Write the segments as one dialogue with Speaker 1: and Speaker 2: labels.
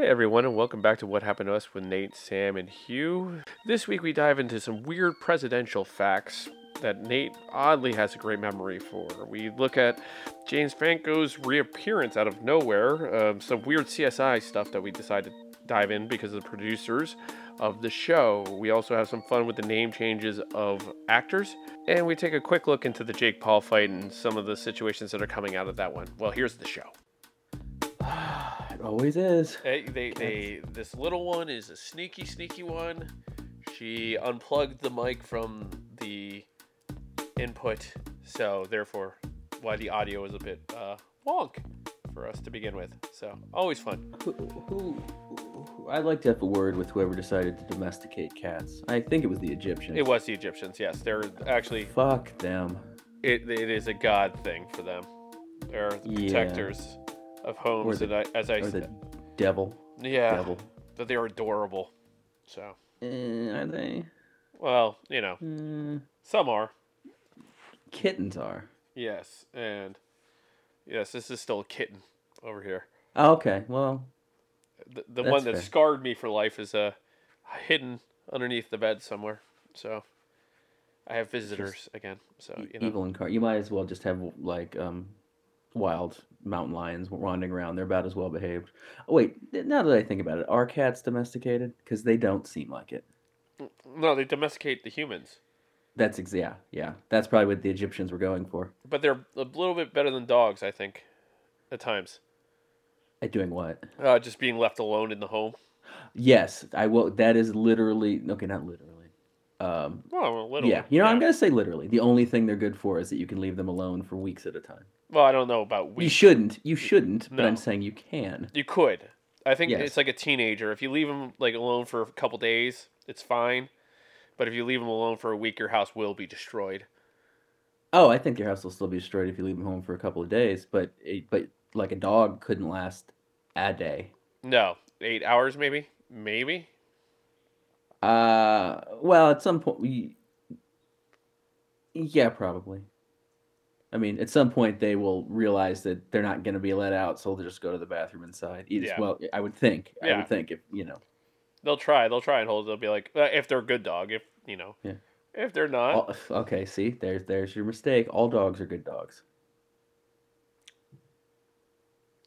Speaker 1: Hey everyone, and welcome back to What Happened to Us with Nate, Sam, and Hugh. This week we dive into some weird presidential facts that Nate oddly has a great memory for. We look at James Franco's reappearance out of nowhere, um, some weird CSI stuff that we decided to dive in because of the producers of the show. We also have some fun with the name changes of actors, and we take a quick look into the Jake Paul fight and some of the situations that are coming out of that one. Well, here's the show.
Speaker 2: Always is.
Speaker 1: They, they, they, this little one is a sneaky, sneaky one. She unplugged the mic from the input, so therefore, why the audio is a bit uh, wonk for us to begin with. So always fun.
Speaker 2: Who, who, who- I'd like to have a word with whoever decided to domesticate cats. I think it was the Egyptians.
Speaker 1: It was the Egyptians, yes. They're actually
Speaker 2: Fuck them.
Speaker 1: it, it is a god thing for them. They're the
Speaker 2: Yeah.
Speaker 1: protectors of homes,
Speaker 2: Or
Speaker 1: and I, as I
Speaker 2: the
Speaker 1: said,
Speaker 2: devil.
Speaker 1: yeah,
Speaker 2: Devil.
Speaker 1: that they are adorable. So,
Speaker 2: Eh, are they?
Speaker 1: well, you know,
Speaker 2: Mm,
Speaker 1: some are.
Speaker 2: kittens are.
Speaker 1: Yes, and yes, this is still a kitten over here.
Speaker 2: Oh, okay. Well,
Speaker 1: The, the one that
Speaker 2: fair.
Speaker 1: scarred me for life is uh, hidden underneath the bed somewhere. So I have visitors again. So you know,
Speaker 2: evil incarnate. You might as well just have like um, wild mountain lions wandering around. They're about as well behaved. Oh, wait, now that I think about it, are cats domesticated? Because they don't seem like it.
Speaker 1: no, they domesticate the humans,
Speaker 2: That's ex- yeah, yeah. That's probably what the Egyptians were going for.
Speaker 1: but they're a little bit better than dogs, I think, at times.
Speaker 2: At doing what?
Speaker 1: Uh, just being left alone in the home.
Speaker 2: Yes, I will. That is literally okay. Not literally. Um,
Speaker 1: Well, a little.
Speaker 2: yeah, you know, I'm gonna say literally. The only thing they're good for is that you can leave them alone for weeks at a time.
Speaker 1: Well, I don't know about weeks.
Speaker 2: You shouldn't. You shouldn't. But I'm saying you can.
Speaker 1: You could. I think
Speaker 2: Yes.
Speaker 1: it's like a teenager. If you leave them like alone for a couple days, it's fine. But if you leave them alone for a week, your house will be destroyed.
Speaker 2: Oh, I think your house will still be destroyed if you leave them home for a couple of days. But it, but like a dog couldn't last a day.
Speaker 1: No, eight hours maybe, maybe.
Speaker 2: Uh, well, at some point, we, yeah, probably. I mean, at some point they will realize that they're not going to be let out, so they'll just go to the bathroom inside. Eat
Speaker 1: Yeah.
Speaker 2: Well, I would think. I would think if you know.
Speaker 1: They'll try. They'll try and hold. it. They'll be like, uh, if they're a good dog. If you know,
Speaker 2: Yeah.
Speaker 1: if they're not,
Speaker 2: okay, see, there's there's your mistake. All dogs are good dogs,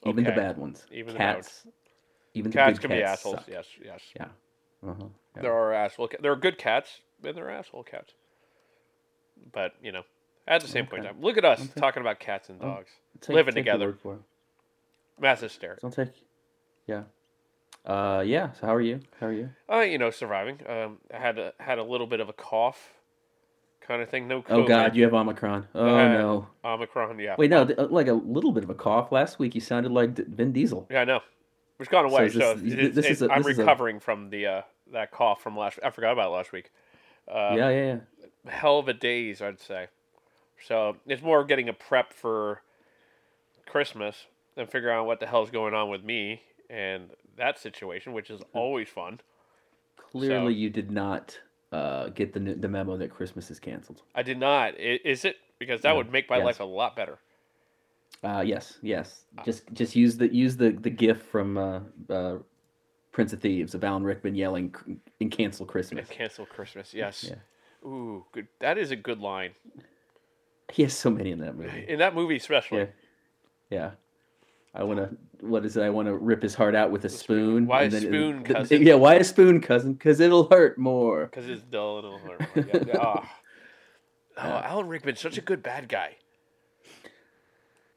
Speaker 2: even the bad ones.
Speaker 1: Even the bad
Speaker 2: cats. Even the
Speaker 1: cats
Speaker 2: good
Speaker 1: can be assholes.
Speaker 2: suck.
Speaker 1: Yes, yes.
Speaker 2: Yeah. Uh-huh. Yeah.
Speaker 1: There are asshole. Ca- there are good cats, and there are asshole cats. But you know, at the same point in time, look at us
Speaker 2: Okay.
Speaker 1: talking about cats and dogs.
Speaker 2: Take-
Speaker 1: living
Speaker 2: take
Speaker 1: together.
Speaker 2: word for it.
Speaker 1: Mass hysteria.
Speaker 2: Don't take. Yeah. Uh, yeah. So how are you? How are you?
Speaker 1: Uh, you know, surviving. Um, I had a, had a little bit of a cough, kind of thing. No.
Speaker 2: Oh God, you have Omicron. Oh
Speaker 1: Uh,
Speaker 2: no.
Speaker 1: Omicron. Yeah.
Speaker 2: Wait, no, uh, like a little bit of a cough. Last week you sounded like Vin Diesel.
Speaker 1: Yeah, I know. It's gone
Speaker 2: So
Speaker 1: away. So,
Speaker 2: this-
Speaker 1: it's,
Speaker 2: this
Speaker 1: it's-
Speaker 2: is a-
Speaker 1: I'm
Speaker 2: this is a-
Speaker 1: recovering from the uh, that cough from last. I forgot about last week. Uh,
Speaker 2: yeah, yeah, yeah.
Speaker 1: hell of a days, I'd say. So it's more getting a prep for Christmas and figuring out what the hell's going on with me and that situation, which is always fun.
Speaker 2: Clearly,
Speaker 1: So-
Speaker 2: you did not uh, get the the memo that Christmas is canceled.
Speaker 1: I did not. Is it? Because that
Speaker 2: No.
Speaker 1: would make my
Speaker 2: Yes.
Speaker 1: life a lot better.
Speaker 2: Uh, yes, yes.
Speaker 1: Ah.
Speaker 2: Just just use the use the the gif from uh, uh, Prince of Thieves of Alan Rickman yelling "C- and cancel Christmas.
Speaker 1: And cancel Christmas. Yes.
Speaker 2: Yeah.
Speaker 1: Ooh, good. That is a good line
Speaker 2: He has so many in that movie.
Speaker 1: in that movie, especially.
Speaker 2: Yeah. Yeah. I want to. What is it? I want to rip his heart out with a spoon.
Speaker 1: Why a
Speaker 2: it-
Speaker 1: spoon,
Speaker 2: th-
Speaker 1: cousin?
Speaker 2: Yeah. Why a spoon, cousin? Because it'll hurt more.
Speaker 1: Because it's dull and it'll hurt. more. Yeah. Ah. Oh, Alan Rickman's such a good bad guy.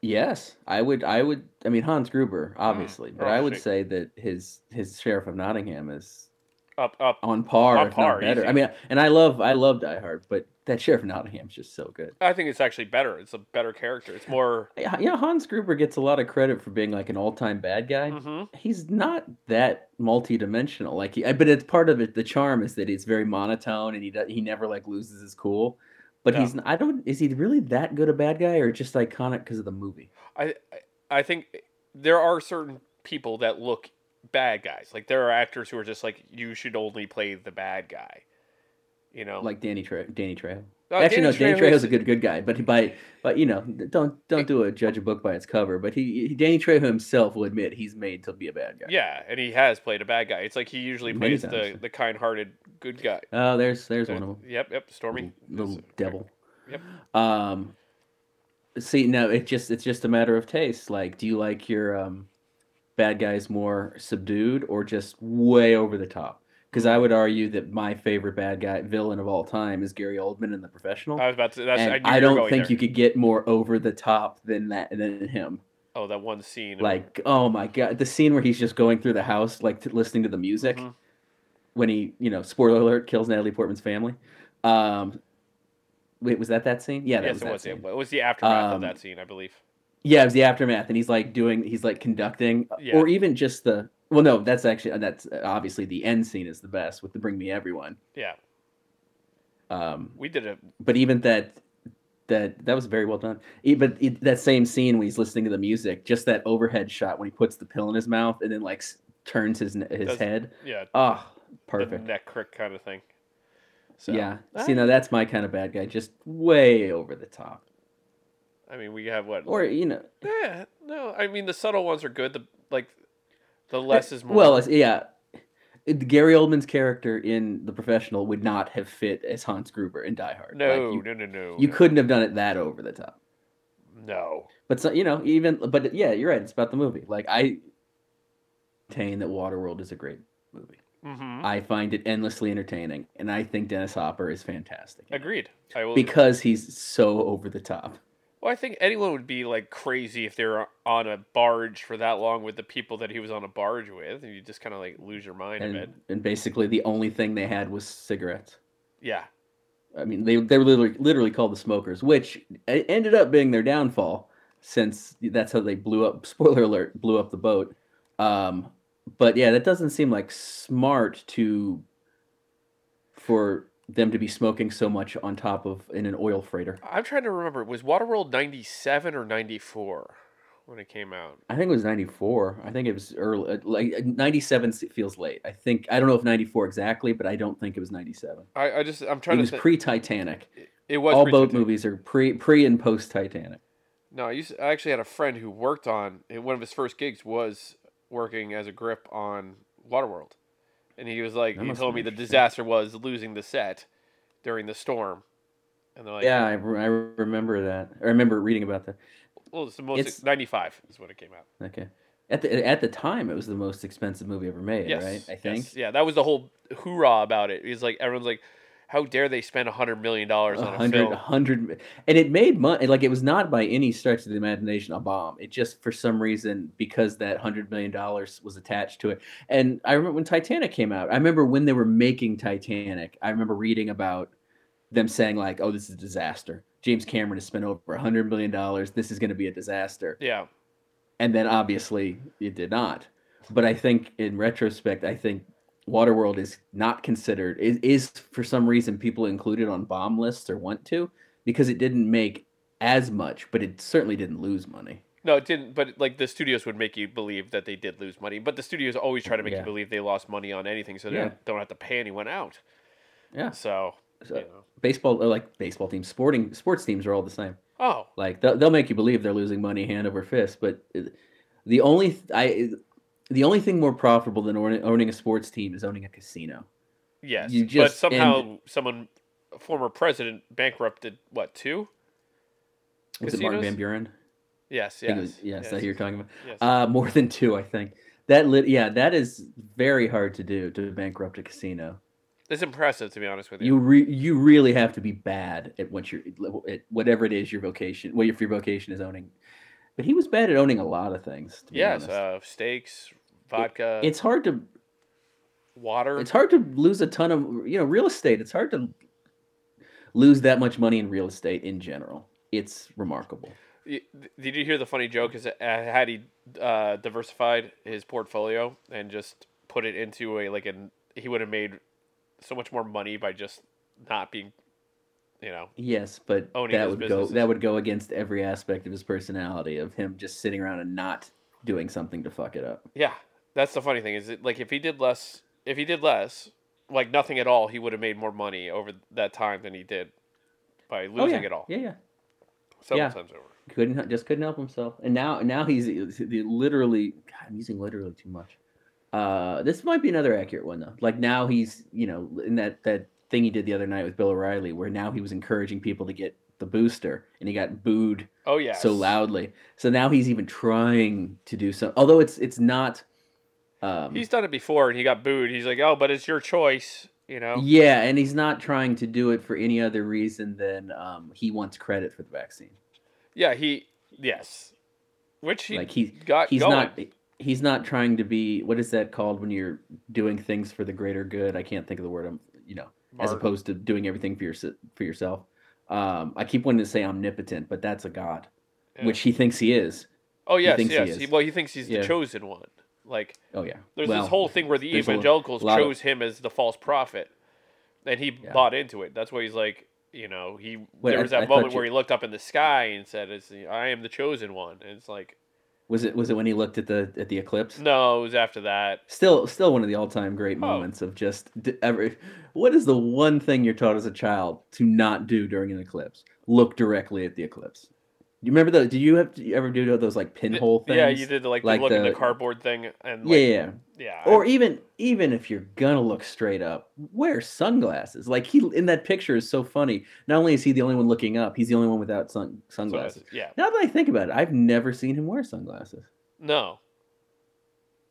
Speaker 2: Yes, I would. I would. I mean Hans Gruber, obviously, but
Speaker 1: Oh,
Speaker 2: I would say that his his Sheriff of Nottingham is
Speaker 1: Up, up.
Speaker 2: on par,
Speaker 1: On par,
Speaker 2: better.
Speaker 1: easy.
Speaker 2: I mean, and I love I love Die Hard, but that Sheriff of Nottingham's just so good.
Speaker 1: I think it's actually better. It's a better character. It's more.
Speaker 2: Yeah, Hans Gruber gets a lot of credit for being like an all-time bad guy.
Speaker 1: hmm
Speaker 2: He's not that multi-dimensional. Like, he, but it's part of it. The charm is that he's very monotone and he does, he never like loses his cool. But
Speaker 1: Yeah.
Speaker 2: he's I don't is he really that good a bad guy or just iconic because of the movie?
Speaker 1: I, I think there are certain people that look bad guys. Like there are actors who are just like you should only play the bad guy. You know,
Speaker 2: Like Danny Tre- Danny Trejo.
Speaker 1: Uh,
Speaker 2: Actually, no. Danny Trejo's a good good guy, but he- by but you know don't don't do a judge a book by its cover. But he, he Danny Trejo himself will admit he's made to be a bad guy.
Speaker 1: Yeah, and he has played a bad guy. It's like he usually
Speaker 2: Many
Speaker 1: plays the,
Speaker 2: times.
Speaker 1: the kind-hearted good guy.
Speaker 2: Oh, there's there's one of them.
Speaker 1: Yep, yep. Stormy.
Speaker 2: little
Speaker 1: Is-
Speaker 2: devil.
Speaker 1: Yep.
Speaker 2: Um, see, now it just it's just a matter of taste. Like, do you like your um, bad guys more subdued or just way over the top? Because I would argue that my favorite bad guy villain of all time is Gary Oldman in The Professional,
Speaker 1: I was about to. That's, I,
Speaker 2: and
Speaker 1: knew
Speaker 2: I, don't think
Speaker 1: there.
Speaker 2: you could get more over the top than that than him.
Speaker 1: Oh, that one scene.
Speaker 2: Like, oh my god, the scene where he's just going through the house, like listening to the music
Speaker 1: Mhm.
Speaker 2: when he, you know, spoiler alert, kills Natalie Portman's family. Um, wait, was that that scene? Yeah, that
Speaker 1: yes,
Speaker 2: was
Speaker 1: it
Speaker 2: that
Speaker 1: was.
Speaker 2: scene.
Speaker 1: It was the aftermath of
Speaker 2: Um,
Speaker 1: that scene, I believe.
Speaker 2: Yeah, it was the aftermath, and he's like doing, he's like conducting,
Speaker 1: Yeah.
Speaker 2: or even just the. Well, no, that's actually that's uh, obviously the end scene is the best with the "Bring Me Everyone."
Speaker 1: Yeah,
Speaker 2: Um,
Speaker 1: we did it,
Speaker 2: but even that, that that was very well done. E- But it, that same scene when he's listening to the music, just that overhead shot when he puts the pill in his mouth and then like s- turns his his
Speaker 1: Does-
Speaker 2: head.
Speaker 1: Yeah,
Speaker 2: Oh,
Speaker 1: the
Speaker 2: perfect.
Speaker 1: neck crick kind of thing. So,
Speaker 2: yeah.
Speaker 1: I-
Speaker 2: See, now that's my kind of bad guy, just way over the top.
Speaker 1: I mean, we have what?
Speaker 2: Or you know,
Speaker 1: yeah, no. I mean, the subtle ones are good. The like, the less is more.
Speaker 2: Well, yeah. Gary Oldman's character in The Professional would not have fit as Hans Gruber in Die Hard.
Speaker 1: no,
Speaker 2: Like, you,
Speaker 1: no, no, no.
Speaker 2: you
Speaker 1: no.
Speaker 2: couldn't have done it that over the top.
Speaker 1: No.
Speaker 2: But so, you know, even but yeah, you're right. It's about the movie. Like I maintain that Waterworld is a great movie.
Speaker 1: Mm-hmm.
Speaker 2: I find it endlessly entertaining, and I think Dennis Hopper is fantastic
Speaker 1: Agreed. I will.
Speaker 2: because he's so over the top.
Speaker 1: Well, I think anyone would be like crazy if they were on a barge for that long with the people that he was on a barge with, and you just kind of like lose your mind a bit.
Speaker 2: And, and basically, the only thing they had was cigarettes.
Speaker 1: Yeah.
Speaker 2: I mean, they they were literally, literally called the smokers, which ended up being their downfall, since that's how they blew up. Spoiler alert: blew up the boat. Um, but yeah, that doesn't seem like smart to for them to be smoking so much on top of in an oil freighter.
Speaker 1: I'm trying to remember. Was Waterworld 97 or 94 when it came out?
Speaker 2: I think it was ninety four. I think it was early, uh, like ninety seven feels late. I think I don't know if ninety four exactly, but I don't think it was ninety seven.
Speaker 1: I, I just I'm trying
Speaker 2: It
Speaker 1: trying
Speaker 2: was
Speaker 1: to think.
Speaker 2: pre Titanic.
Speaker 1: it was
Speaker 2: All
Speaker 1: pre-
Speaker 2: boat movies are pre pre and post Titanic.
Speaker 1: No, I, used I actually had a friend who worked on one of his first gigs was working as a grip on Waterworld, and he was like,
Speaker 2: That
Speaker 1: he told me the disaster was losing the set during the storm, and they're like,
Speaker 2: yeah, I, re- I remember that. I remember reading about that.
Speaker 1: well, it's the most
Speaker 2: It's-
Speaker 1: 95 is when it came out.
Speaker 2: Okay. At the at the time, it was the most expensive movie ever made,
Speaker 1: Yes,
Speaker 2: right? I
Speaker 1: yes.
Speaker 2: think.
Speaker 1: yeah, that was the whole hoorah about it. It's like everyone's like, how dare they spend a hundred million dollars on a
Speaker 2: hundred,
Speaker 1: film?
Speaker 2: hundred, and it made money. Like it was not by any stretch of the imagination a bomb. It just for some reason because that hundred million dollars was attached to it. And I remember when Titanic came out. I remember when they were making Titanic. I remember reading about them saying like, "Oh, this is a disaster." James Cameron has spent over a hundred million dollars. This is going to be a disaster.
Speaker 1: Yeah,
Speaker 2: and then obviously it did not. But I think in retrospect, I think Waterworld is not considered is, is for some reason people included on bomb lists or want to because it didn't make as much, but it certainly didn't lose money.
Speaker 1: no, it didn't. But like the studios would make you believe that they did lose money, but the studios always try to make
Speaker 2: Yeah.
Speaker 1: you believe they lost money on anything, so they
Speaker 2: Yeah.
Speaker 1: don't, have to pay anyone out.
Speaker 2: Yeah,
Speaker 1: So,
Speaker 2: So-
Speaker 1: you know.
Speaker 2: baseball uh, like baseball teams, sporting sports teams are all the same.
Speaker 1: oh,
Speaker 2: Like they'll, they'll make you believe they're losing money hand over fist, but the only th- I the only thing more profitable than owning, owning a sports team is owning a casino.
Speaker 1: yes, but somehow someone, a former president, bankrupted what two?
Speaker 2: Was it Martin Van Buren?
Speaker 1: Yes,
Speaker 2: I think it
Speaker 1: yes,
Speaker 2: was- yes, that you're talking about.
Speaker 1: Yes.
Speaker 2: Uh, more than two, I think. That lit, yeah, that is very hard to do to bankrupt a casino.
Speaker 1: it's impressive to be honest with you.
Speaker 2: You re, you really have to be bad at what your at whatever it is your vocation. Well, if your vocation is owning, but he was bad at owning a lot of things.
Speaker 1: Yes, uh, steaks, vodka,
Speaker 2: it's hard to
Speaker 1: water.
Speaker 2: it's hard to lose a ton of you know real estate. It's hard to lose that much money in real estate in general. It's remarkable.
Speaker 1: Did you hear the funny joke? Is that uh, had he uh, diversified his portfolio and just put it into a like an he would have made so much more money by just not being, you know.
Speaker 2: Yes, but that would
Speaker 1: businesses.
Speaker 2: go that would go against every aspect of his personality of him just sitting around and not doing something to fuck it up.
Speaker 1: Yeah, that's the funny thing. Is it like if he did less, if he did less, like nothing at all, he would have made more money over that time than he did. by
Speaker 2: Oh
Speaker 1: losing
Speaker 2: yeah,
Speaker 1: it all
Speaker 2: yeah, yeah.
Speaker 1: several
Speaker 2: yeah.
Speaker 1: times over.
Speaker 2: Couldn't just couldn't help himself, and now now he's, he's literally. God, I'm using literally too much. Uh, this might be another accurate one though. Like now he's you know in that that thing he did the other night with Bill O'Reilly, where now he was encouraging people to get the booster, and he got booed
Speaker 1: Oh yeah,
Speaker 2: so loudly. So now he's even trying to do some. Although it's it's not. Um,
Speaker 1: He's done it before and he got booed. He's like, oh, but it's your choice, you know.
Speaker 2: yeah, and he's not trying to do it for any other reason than um, he wants credit for the vaccine.
Speaker 1: Yeah, he yes, which he
Speaker 2: like he
Speaker 1: got
Speaker 2: he's
Speaker 1: going.
Speaker 2: not he's not trying to be what is that called when you're doing things for the greater good? I can't think of the word. I'm you know as opposed to doing everything for your for yourself. Um, I keep wanting to say omnipotent, but that's a god,
Speaker 1: Yeah.
Speaker 2: which he thinks he is.
Speaker 1: oh yes,
Speaker 2: thinks he
Speaker 1: yes.
Speaker 2: is.
Speaker 1: He, well, he thinks he's
Speaker 2: Yeah.
Speaker 1: the chosen one. Like
Speaker 2: Oh yeah,
Speaker 1: there's
Speaker 2: Well,
Speaker 1: this whole thing where the evangelicals
Speaker 2: lot of-
Speaker 1: chose him as the false prophet, and he
Speaker 2: Yeah.
Speaker 1: bought into it. That's why he's like, you know, he
Speaker 2: Wait,
Speaker 1: there
Speaker 2: I-
Speaker 1: was that
Speaker 2: I
Speaker 1: moment
Speaker 2: you-
Speaker 1: where he looked up in the sky and said, "It's I am the chosen one." And it's like,
Speaker 2: Was it was it when he looked at the at the eclipse?
Speaker 1: no, it was after that.
Speaker 2: Still still one of the all time great
Speaker 1: Oh.
Speaker 2: moments of just every. What is the one thing you're taught as a child to not do during an eclipse? Look directly at the eclipse. You remember the? Did you have to ever do those like pinhole things?
Speaker 1: Yeah, you did the, like,
Speaker 2: like
Speaker 1: the look the
Speaker 2: the-
Speaker 1: cardboard thing, and
Speaker 2: Yeah,
Speaker 1: like,
Speaker 2: yeah.
Speaker 1: yeah.
Speaker 2: Or even even if you're gonna look straight up, wear sunglasses. Like he in that picture is so funny. Not only is he the only one looking up, he's the only one without sun, sunglasses.
Speaker 1: yeah,
Speaker 2: Now that I think about it, I've never seen him wear sunglasses.
Speaker 1: no,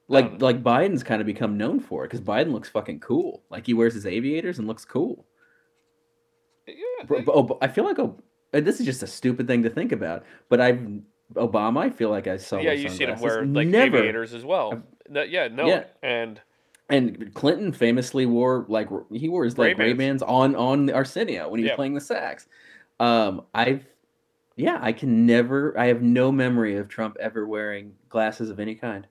Speaker 2: Like like Biden's kind of become known for it because Biden looks fucking cool. Like he wears his aviators and looks cool.
Speaker 1: yeah, they-
Speaker 2: Oh, I feel like oh, this is just a stupid thing to think about. But I've Obama. I feel like I saw.
Speaker 1: yeah. You seen him wear like
Speaker 2: never.
Speaker 1: aviators as well. No, yeah, no,
Speaker 2: Yeah.
Speaker 1: and
Speaker 2: And Clinton famously wore like he wore his like
Speaker 1: Ray-Bans.
Speaker 2: Ray on on Arsenio when he was playing the sax. Um, I've yeah, I can never. I have no memory of Trump ever wearing glasses of any kind.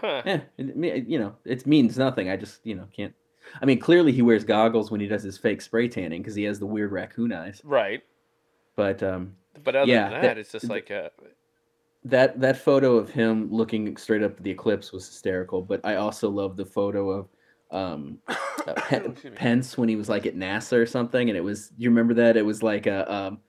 Speaker 1: huh.
Speaker 2: Eh, it, you know, it means nothing. I just you know can't. I mean, clearly he wears goggles when he does his fake spray tanning because he has the weird raccoon eyes.
Speaker 1: right.
Speaker 2: But um,
Speaker 1: But other
Speaker 2: Yeah,
Speaker 1: than
Speaker 2: that-
Speaker 1: that, it's just like uh,
Speaker 2: that that photo of him looking straight up at the eclipse was hysterical. But I also love the photo of um, uh, Pe- Pence when he was like at NASA or something, and it was you remember that it was like a um,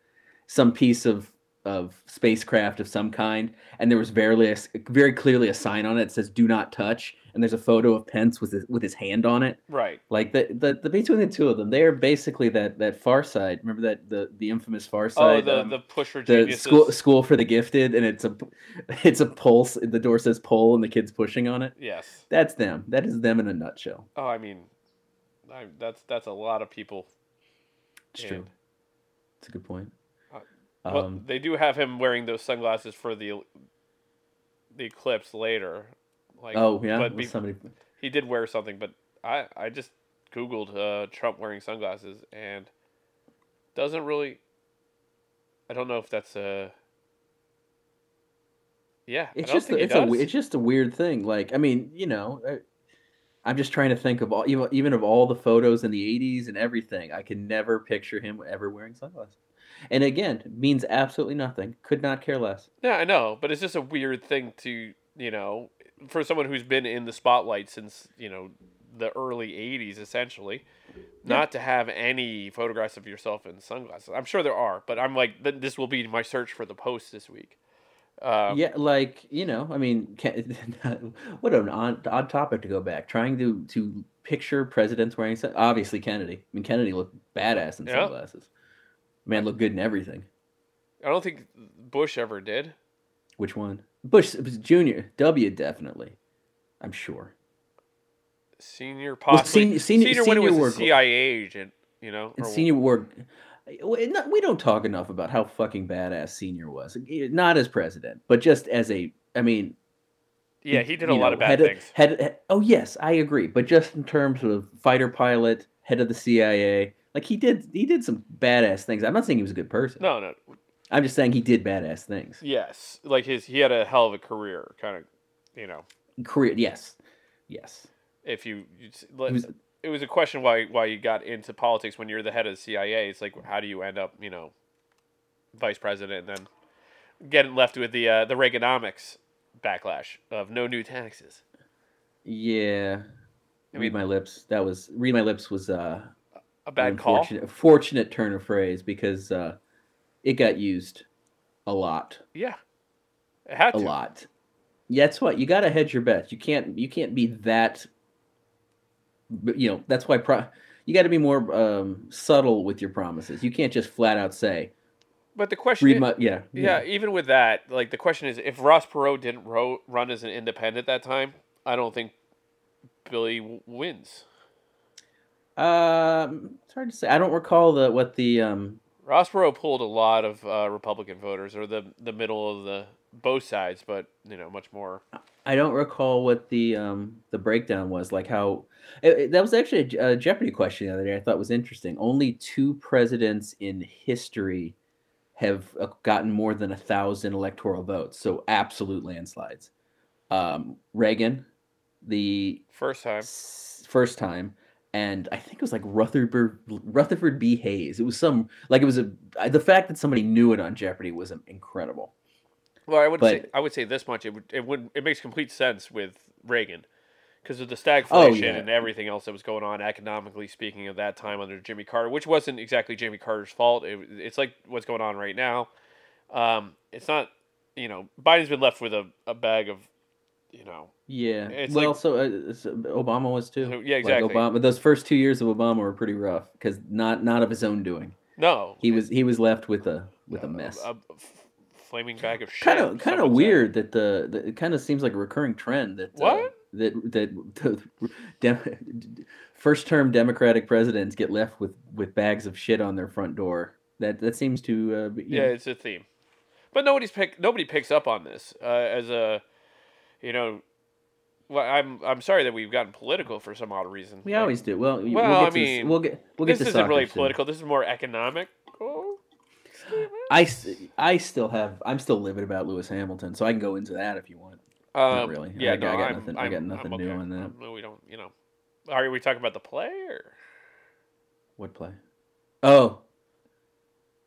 Speaker 2: some piece of of spacecraft of some kind, and there was very a, very clearly a sign on it that says "Do not touch," and there's a photo of Pence with his, with his hand on it.
Speaker 1: right.
Speaker 2: Like the, the the between the two of them, they are basically that that Far Side. Remember that the the infamous Far Side.
Speaker 1: Oh,
Speaker 2: Side.
Speaker 1: the
Speaker 2: um,
Speaker 1: the push for
Speaker 2: the
Speaker 1: geniuses.
Speaker 2: school school for the gifted, and it's a it's a pulse. The door says "pull," and the kid's pushing on it.
Speaker 1: Yes.
Speaker 2: That's them. That is them in a nutshell.
Speaker 1: Oh, I mean, I, that's that's a lot of people.
Speaker 2: It's true. It's a good point.
Speaker 1: Uh, Well,
Speaker 2: Um,
Speaker 1: they do have him wearing those sunglasses for the the eclipse later. Like,
Speaker 2: oh yeah,
Speaker 1: but be-
Speaker 2: somebody.
Speaker 1: he did wear something, but I I just googled uh, Trump wearing sunglasses and doesn't really. I don't know if that's a. Yeah,
Speaker 2: It's
Speaker 1: I don't
Speaker 2: just a, it's a
Speaker 1: does.
Speaker 2: we- it's just a weird thing. Like I mean, you know, I, I'm just trying to think of all even even of all the photos in the '80s and everything. I can never picture him ever wearing sunglasses. And again, means absolutely nothing. Could not care less.
Speaker 1: Yeah, I know, but it's just a weird thing to, you know, for someone who's been in the spotlight since, you know, the early 80s essentially, not to have any photographs of yourself in sunglasses. I'm sure there are, but I'm like this will be my search for the post this week. Um,
Speaker 2: yeah, like you know, I mean, can, what an odd, odd topic to go back. Trying to to picture presidents wearing obviously Kennedy. I mean, Kennedy looked badass in
Speaker 1: Yeah.
Speaker 2: sunglasses. Man looked good in everything.
Speaker 1: I don't think Bush ever did.
Speaker 2: Which one? Bush was Junior. W definitely. I'm sure.
Speaker 1: Senior
Speaker 2: Well,
Speaker 1: possibly.
Speaker 2: senior- senior-
Speaker 1: when he was a CIA agent, you know.
Speaker 2: And senior wore. We don't talk enough about how fucking badass senior was. Not as president, but just as a. I mean,
Speaker 1: yeah, he did a lot
Speaker 2: know,
Speaker 1: of bad things.
Speaker 2: head, head- oh yes, I agree. But just in terms of fighter pilot, head of the CIA, like he did, he did some badass things. I'm not saying he was a good person.
Speaker 1: no, no.
Speaker 2: I'm just saying he did badass things.
Speaker 1: Yes, like his he had a hell of a career, kind of, you know.
Speaker 2: Career, yes, yes.
Speaker 1: if you, you
Speaker 2: was,
Speaker 1: it was a question why why you got into politics when you're the head of the CIA. It's like how do you end up, you know, vice president and then getting left with the uh, the Reaganomics backlash of no new taxes.
Speaker 2: yeah.
Speaker 1: I
Speaker 2: read my lips. That was read my lips was uh
Speaker 1: A bad call.
Speaker 2: Fortunate, fortunate turn of phrase because uh, it got used a lot,
Speaker 1: Yeah. It had
Speaker 2: a
Speaker 1: to.
Speaker 2: lot. Yeah, that's what you got to hedge your bets. You can't you can't be that. But, You know that's why pro, you got to be more um, subtle with your promises. You can't just flat out say
Speaker 1: But the question
Speaker 2: read my yeah
Speaker 1: yeah, even with that, like the question is, if Ross Perot didn't ro- run as an independent that time, I don't think Billy w- wins.
Speaker 2: Um, it's hard to say. I don't recall the what the um.
Speaker 1: Ross Perot pulled a lot of uh, Republican voters, or the the middle of the both sides, but you know, much more.
Speaker 2: I don't recall what the um the breakdown was. Like how it, it- that was actually a, a Jeopardy question the other day. I thought was interesting. Only two presidents in history have uh, gotten more than a thousand electoral votes. So absolute landslides. Um, Reagan, the
Speaker 1: First time,
Speaker 2: s- first time, and I think it was like Rutherford Rutherford B. Hayes. It was some like it was a the fact that somebody knew it on Jeopardy was um, incredible.
Speaker 1: Well, I would say I would say this much: it would it would it makes complete sense with Reagan. Because of the stagflation
Speaker 2: Oh, yeah.
Speaker 1: and everything else that was going on, economically speaking, at that time under Jimmy Carter, which wasn't exactly Jimmy Carter's fault. It, it's like what's going on right now. Um, it's not, you know, Biden's been left with a, a bag of, you know,
Speaker 2: Yeah.
Speaker 1: It's
Speaker 2: well,
Speaker 1: like-
Speaker 2: so, uh, Obama was too.
Speaker 1: yeah, exactly.
Speaker 2: Like Obama, those first two years of Obama were pretty rough because not not of his own doing.
Speaker 1: no,
Speaker 2: He was he was left with a with a
Speaker 1: a-
Speaker 2: mess.
Speaker 1: a, f- flaming bag of shit.
Speaker 2: Kind of kind of weird that the, the it kind of seems like a recurring trend that uh, that that the dem- first term Democratic presidents get left with with bags of shit on their front door. That that seems to uh, be,
Speaker 1: Yeah,
Speaker 2: know,
Speaker 1: it's a theme, but nobody's pick nobody picks up on this uh, as a, you know, well, I'm I'm sorry that we've gotten political for some odd reason.
Speaker 2: we
Speaker 1: Like,
Speaker 2: always do. Well,
Speaker 1: Well,
Speaker 2: we'll
Speaker 1: I
Speaker 2: get to this-
Speaker 1: mean,
Speaker 2: we'll get we'll get
Speaker 1: this isn't really
Speaker 2: soon.
Speaker 1: political. This is more economic.
Speaker 2: I, I still have I'm still livid about Lewis Hamilton, so I can go into that if you want.
Speaker 1: um,
Speaker 2: really.
Speaker 1: Yeah,
Speaker 2: got-
Speaker 1: no,
Speaker 2: I got
Speaker 1: I'm-
Speaker 2: nothing- I
Speaker 1: I'm-
Speaker 2: got nothing
Speaker 1: I'm
Speaker 2: new on that.
Speaker 1: No, we don't. You know, are we talking about the play or?
Speaker 2: What play? Oh,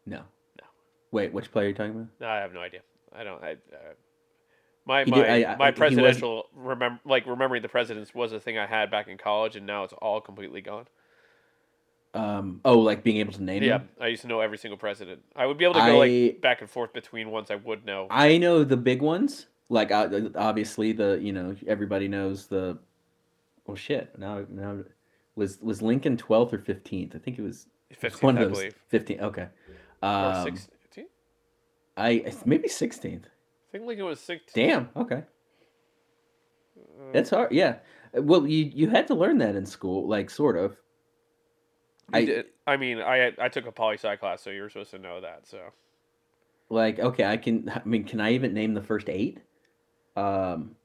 Speaker 2: no,
Speaker 1: No.
Speaker 2: Wait, which play are you talking about?
Speaker 1: No, I have no idea. I don't. I, uh, my
Speaker 2: He
Speaker 1: my
Speaker 2: did- I- I-
Speaker 1: my presidential remember like remembering the presidents was a thing I had back in college, and now it's all completely gone.
Speaker 2: Um, oh, like being able to name
Speaker 1: Yeah,
Speaker 2: them.
Speaker 1: I used to know every single president. I would be able to go
Speaker 2: I-
Speaker 1: like back and forth between ones I would know.
Speaker 2: I know the big ones. Like uh, obviously the you know everybody knows the. Oh shit! Now now was was Lincoln twelfth or fifteenth? I think it was
Speaker 1: 15th,
Speaker 2: one
Speaker 1: I
Speaker 2: of those.
Speaker 1: believe.
Speaker 2: Fifteen. Okay.
Speaker 1: Or
Speaker 2: Um,
Speaker 1: 16?
Speaker 2: I maybe sixteenth.
Speaker 1: I think Lincoln was 16.
Speaker 2: Damn. Okay.
Speaker 1: Uh,
Speaker 2: That's hard. Yeah. Well, you you had to learn that in school, like sort of.
Speaker 1: I,
Speaker 2: I-
Speaker 1: did, I mean, I I took a poli sci class, so you're supposed to know that. So
Speaker 2: Like, okay, I can. I mean, can I even name the first eight? Um,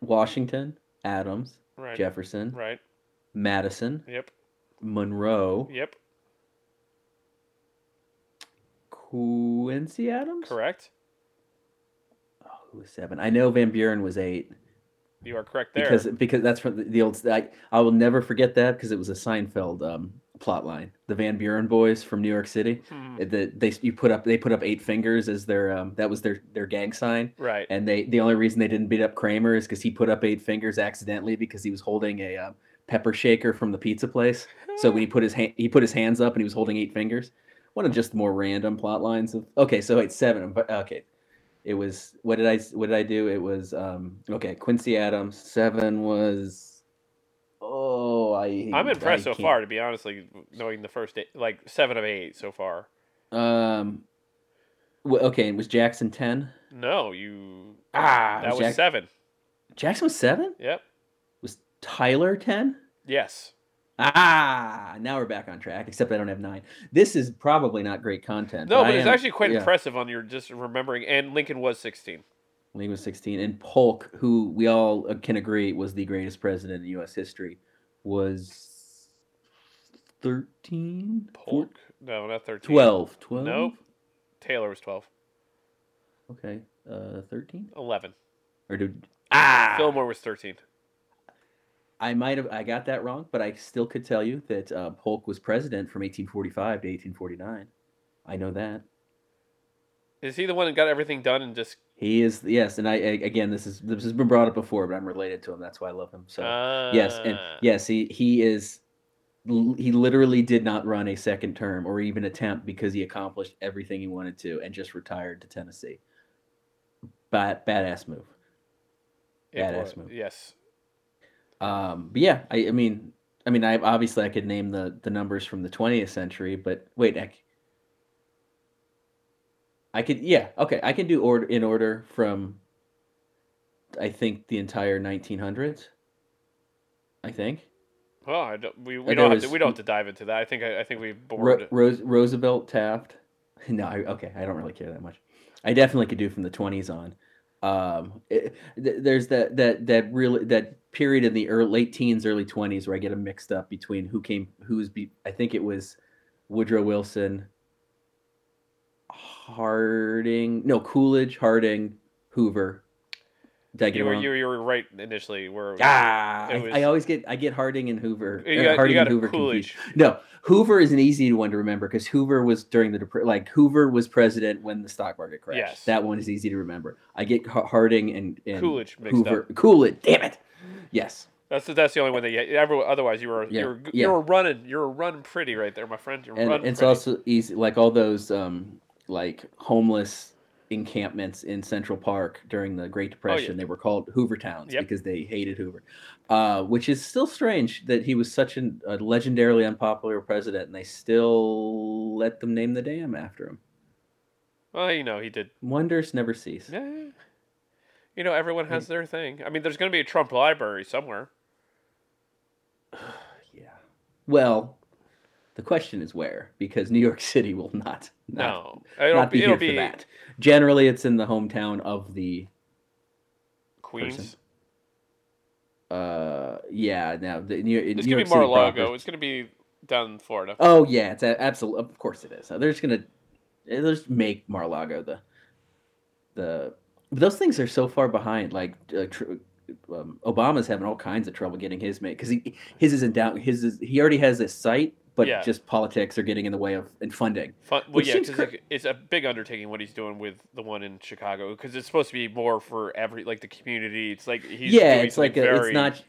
Speaker 2: Washington, Adams,
Speaker 1: right,
Speaker 2: Jefferson,
Speaker 1: right,
Speaker 2: Madison,
Speaker 1: yep,
Speaker 2: Monroe,
Speaker 1: yep,
Speaker 2: Quincy Adams.
Speaker 1: correct.
Speaker 2: Oh, who was seven? I know Van Buren was eight
Speaker 1: You are correct there.
Speaker 2: because because that's from the, the old. I I will never forget that because it was a Seinfeld um plot line. The Van Buren boys from New York City.
Speaker 1: Hmm,
Speaker 2: That they you put up they put up eight fingers as their um that was their their gang sign.
Speaker 1: right.
Speaker 2: And they the only reason they didn't beat up Kramer is because he put up eight fingers accidentally because he was holding a um, pepper shaker from the pizza place. So when he put his hand, he put his hands up and he was holding eight fingers. One of just more random plot lines of okay. So wait, seven. But okay, it was what did I what did I do? It was um okay. Quincy Adams. Seven was oh I.
Speaker 1: I'm impressed
Speaker 2: I
Speaker 1: so far, to be honestly, knowing the first eight, like seven of eight so far.
Speaker 2: Um. Okay, and was Jackson ten?
Speaker 1: No, you.
Speaker 2: Ah,
Speaker 1: that was
Speaker 2: Jack-
Speaker 1: seven.
Speaker 2: Jackson was seven.
Speaker 1: Yep.
Speaker 2: Was Tyler ten?
Speaker 1: Yes.
Speaker 2: Ah, now we're back on track. Except I don't have nine. This is probably not great content.
Speaker 1: No, but
Speaker 2: I
Speaker 1: it's
Speaker 2: am-
Speaker 1: actually quite
Speaker 2: yeah.
Speaker 1: impressive on your just remembering. And Lincoln was 16.
Speaker 2: When he was 16. And Polk, who we all uh, can agree was the greatest president in U.S. history, was 13?
Speaker 1: Polk? No, not 13.
Speaker 2: 12. 12?
Speaker 1: Nope. Taylor was 12.
Speaker 2: Okay. Uh, 13?
Speaker 1: 11.
Speaker 2: Or did. Ah!
Speaker 1: Fillmore was 13.
Speaker 2: I might have. I got that wrong, but I still could tell you that uh, Polk was president from 1845 to 1849. I know that.
Speaker 1: Is he the one that got everything done and just.
Speaker 2: He is yes, and I I- again this is this has been brought up before, but I'm related to him. That's why I love him. So yes, and
Speaker 1: Ah.
Speaker 2: yes, he he is he literally did not run a second term or even attempt because he accomplished everything he wanted to and just retired to Tennessee. Bad badass move. Badass move.
Speaker 1: Yes.
Speaker 2: Um, but yeah, I, I mean, I mean, I obviously I could name the the numbers from the 20th century, but wait, I, I could, yeah, okay, I can do order in order from, I think the entire 1900s. I think
Speaker 1: Well, I don't, we, we don't
Speaker 2: there
Speaker 1: have to, we don't have to dive into that. I think I, I think we
Speaker 2: Ro-
Speaker 1: bored.
Speaker 2: Rose, Roosevelt, Taft. No, I, okay, I don't really care that much. I definitely could do from the 20s on. Um, it, th- there's that that that really that period in the early late teens, early 20s where I get them mixed up between who came, who's be. I think it was Woodrow Wilson, Harding, no Coolidge, Harding, Hoover. Did I get
Speaker 1: you were
Speaker 2: wrong?
Speaker 1: you, were- you were right initially. Where
Speaker 2: Ah, I,
Speaker 1: was-
Speaker 2: I always get I get Harding and Hoover.
Speaker 1: you got,
Speaker 2: Harding
Speaker 1: you got
Speaker 2: and Hoover confused. No, Hoover is an easy one to remember because Hoover was during the like Hoover was president when the stock market crashed.
Speaker 1: Yes.
Speaker 2: That one is easy to remember. I get Harding and, and
Speaker 1: Coolidge mixed
Speaker 2: Hoover.
Speaker 1: up.
Speaker 2: Coolidge, damn it. Yes.
Speaker 1: That's the, that's the only one that you, everyone, otherwise you were
Speaker 2: Yeah,
Speaker 1: you were
Speaker 2: yeah.
Speaker 1: you were running you were running pretty right there, my friend. You're
Speaker 2: And
Speaker 1: running
Speaker 2: it's
Speaker 1: pretty.
Speaker 2: also easy like all those um like homeless encampments in Central Park during the Great Depression. They were called Hoover Towns
Speaker 1: Oh, Yep.
Speaker 2: because they hated Hoover. Uh, which is still strange that he was such an, a legendarily unpopular president and they still let them name the dam after him.
Speaker 1: well, you know he did.
Speaker 2: Wonders never cease.
Speaker 1: Yeah. You know everyone has their thing. I mean, there's going to be a Trump library somewhere.
Speaker 2: Yeah. Well, the question is where, because New York City will not not,
Speaker 1: No, it'll
Speaker 2: not be,
Speaker 1: be,
Speaker 2: here
Speaker 1: be
Speaker 2: for that. Generally, it's in the hometown of the.
Speaker 1: Queens.
Speaker 2: person. Uh, yeah. Now the New,
Speaker 1: It's
Speaker 2: New
Speaker 1: going
Speaker 2: York
Speaker 1: to be Mar-a-Lago. It's going to be down in Florida.
Speaker 2: Oh yeah, it's absolutely. Of course it is. They're just gonna. they're just make Mar-a-Lago the. The but those things are so far behind. Like uh, tr- um, Obama's having all kinds of trouble getting his made because he his is in down. His is he already has a site, but
Speaker 1: Yeah.
Speaker 2: just politics are getting in the way of and funding.
Speaker 1: Fun, well,
Speaker 2: Which
Speaker 1: yeah, 'cause
Speaker 2: cra-
Speaker 1: it's, it's a big undertaking what he's doing with the one in Chicago because it's supposed to be more for every like the community. It's like he's
Speaker 2: yeah,
Speaker 1: doing
Speaker 2: it's like a,
Speaker 1: very,
Speaker 2: it's not.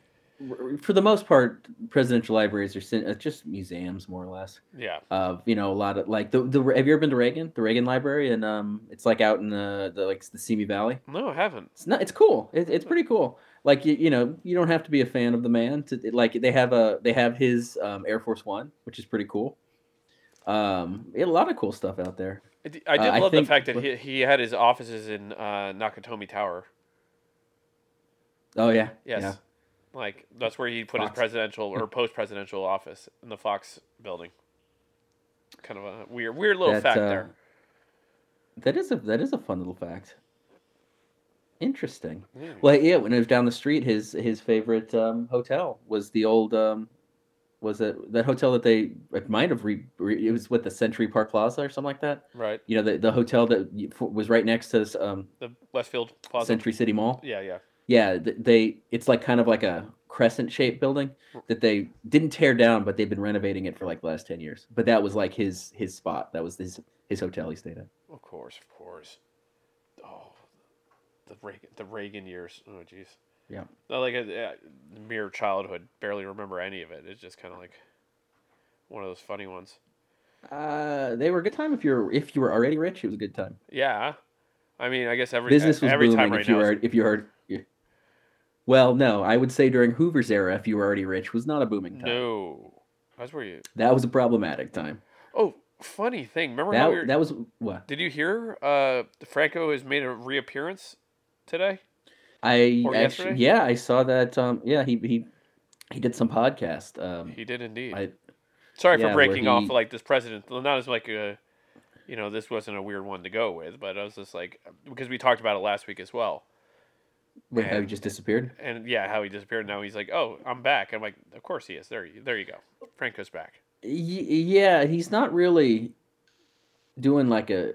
Speaker 2: For the most part, presidential libraries are uh, just museums, more or less.
Speaker 1: yeah
Speaker 2: Of you know a lot of like the the. Have you ever been to Reagan? The Reagan Library, and um, it's like out in the the like the Simi Valley.
Speaker 1: no I haven't
Speaker 2: It's not. It's cool. It, it's pretty cool. Like you, you know, you don't have to be a fan of the man to like. They have a they have his um, Air Force One, which is pretty cool. Um, a lot of cool stuff out there.
Speaker 1: I did
Speaker 2: Uh, I
Speaker 1: love the fact that he, he had his offices in uh, Nakatomi Tower
Speaker 2: Oh yeah,
Speaker 1: yes
Speaker 2: yeah.
Speaker 1: like that's where he put his presidential or post presidential office in the Fox building kind of a weird weird little
Speaker 2: That,
Speaker 1: fact
Speaker 2: uh,
Speaker 1: there
Speaker 2: That is a that is a fun little fact. Interesting.
Speaker 1: Yeah.
Speaker 2: Well, yeah, when it was down the street, his his favorite um, hotel was the old um, was it that hotel that they it might have re, re, it was with the Century Park Plaza or something like that.
Speaker 1: right
Speaker 2: You know, the the hotel that was right next to um,
Speaker 1: the Westfield Plaza
Speaker 2: Century City Mall.
Speaker 1: yeah yeah
Speaker 2: Yeah, they it's like kind of like a crescent shaped building that they didn't tear down, but they've been renovating it for like the last ten years. But that was like his his spot. That was his his hotel he stayed at.
Speaker 1: Of course, of course. The Reagan, the Reagan years. Oh, jeez.
Speaker 2: Yeah.
Speaker 1: Not like a, uh, mere childhood. Barely remember any of it. It's just kind of like one of those funny ones.
Speaker 2: Uh, they were a good time if you're if you were already rich. It was a good time.
Speaker 1: Yeah. I mean, I guess every
Speaker 2: Business was
Speaker 1: every
Speaker 2: booming
Speaker 1: time right
Speaker 2: if you
Speaker 1: now.
Speaker 2: were
Speaker 1: is-
Speaker 2: if you were. yeah. Well, no, I would say during Hoover's era, if you were already rich, was not a booming time.
Speaker 1: no. That's where you.
Speaker 2: That was a problematic time.
Speaker 1: Oh, funny thing. Remember how we
Speaker 2: That
Speaker 1: were,
Speaker 2: that was what
Speaker 1: Did you hear? Uh, Franco has made a reappearance today.
Speaker 2: I
Speaker 1: Or
Speaker 2: actually
Speaker 1: yesterday?
Speaker 2: yeah I saw that. Um, yeah, he he he did some podcast. Um,
Speaker 1: He did indeed.
Speaker 2: I
Speaker 1: Sorry
Speaker 2: yeah,
Speaker 1: for breaking off like this president. well, Not as like a, you know, this wasn't a weird one to go with, but I was just like because we talked about it last week as well,
Speaker 2: wait, how he just disappeared.
Speaker 1: and yeah, how he disappeared. Now he's like, oh, I'm back. I'm like, of course he is. There, you, there you go. Franco's back.
Speaker 2: Y- yeah, he's not really doing like a.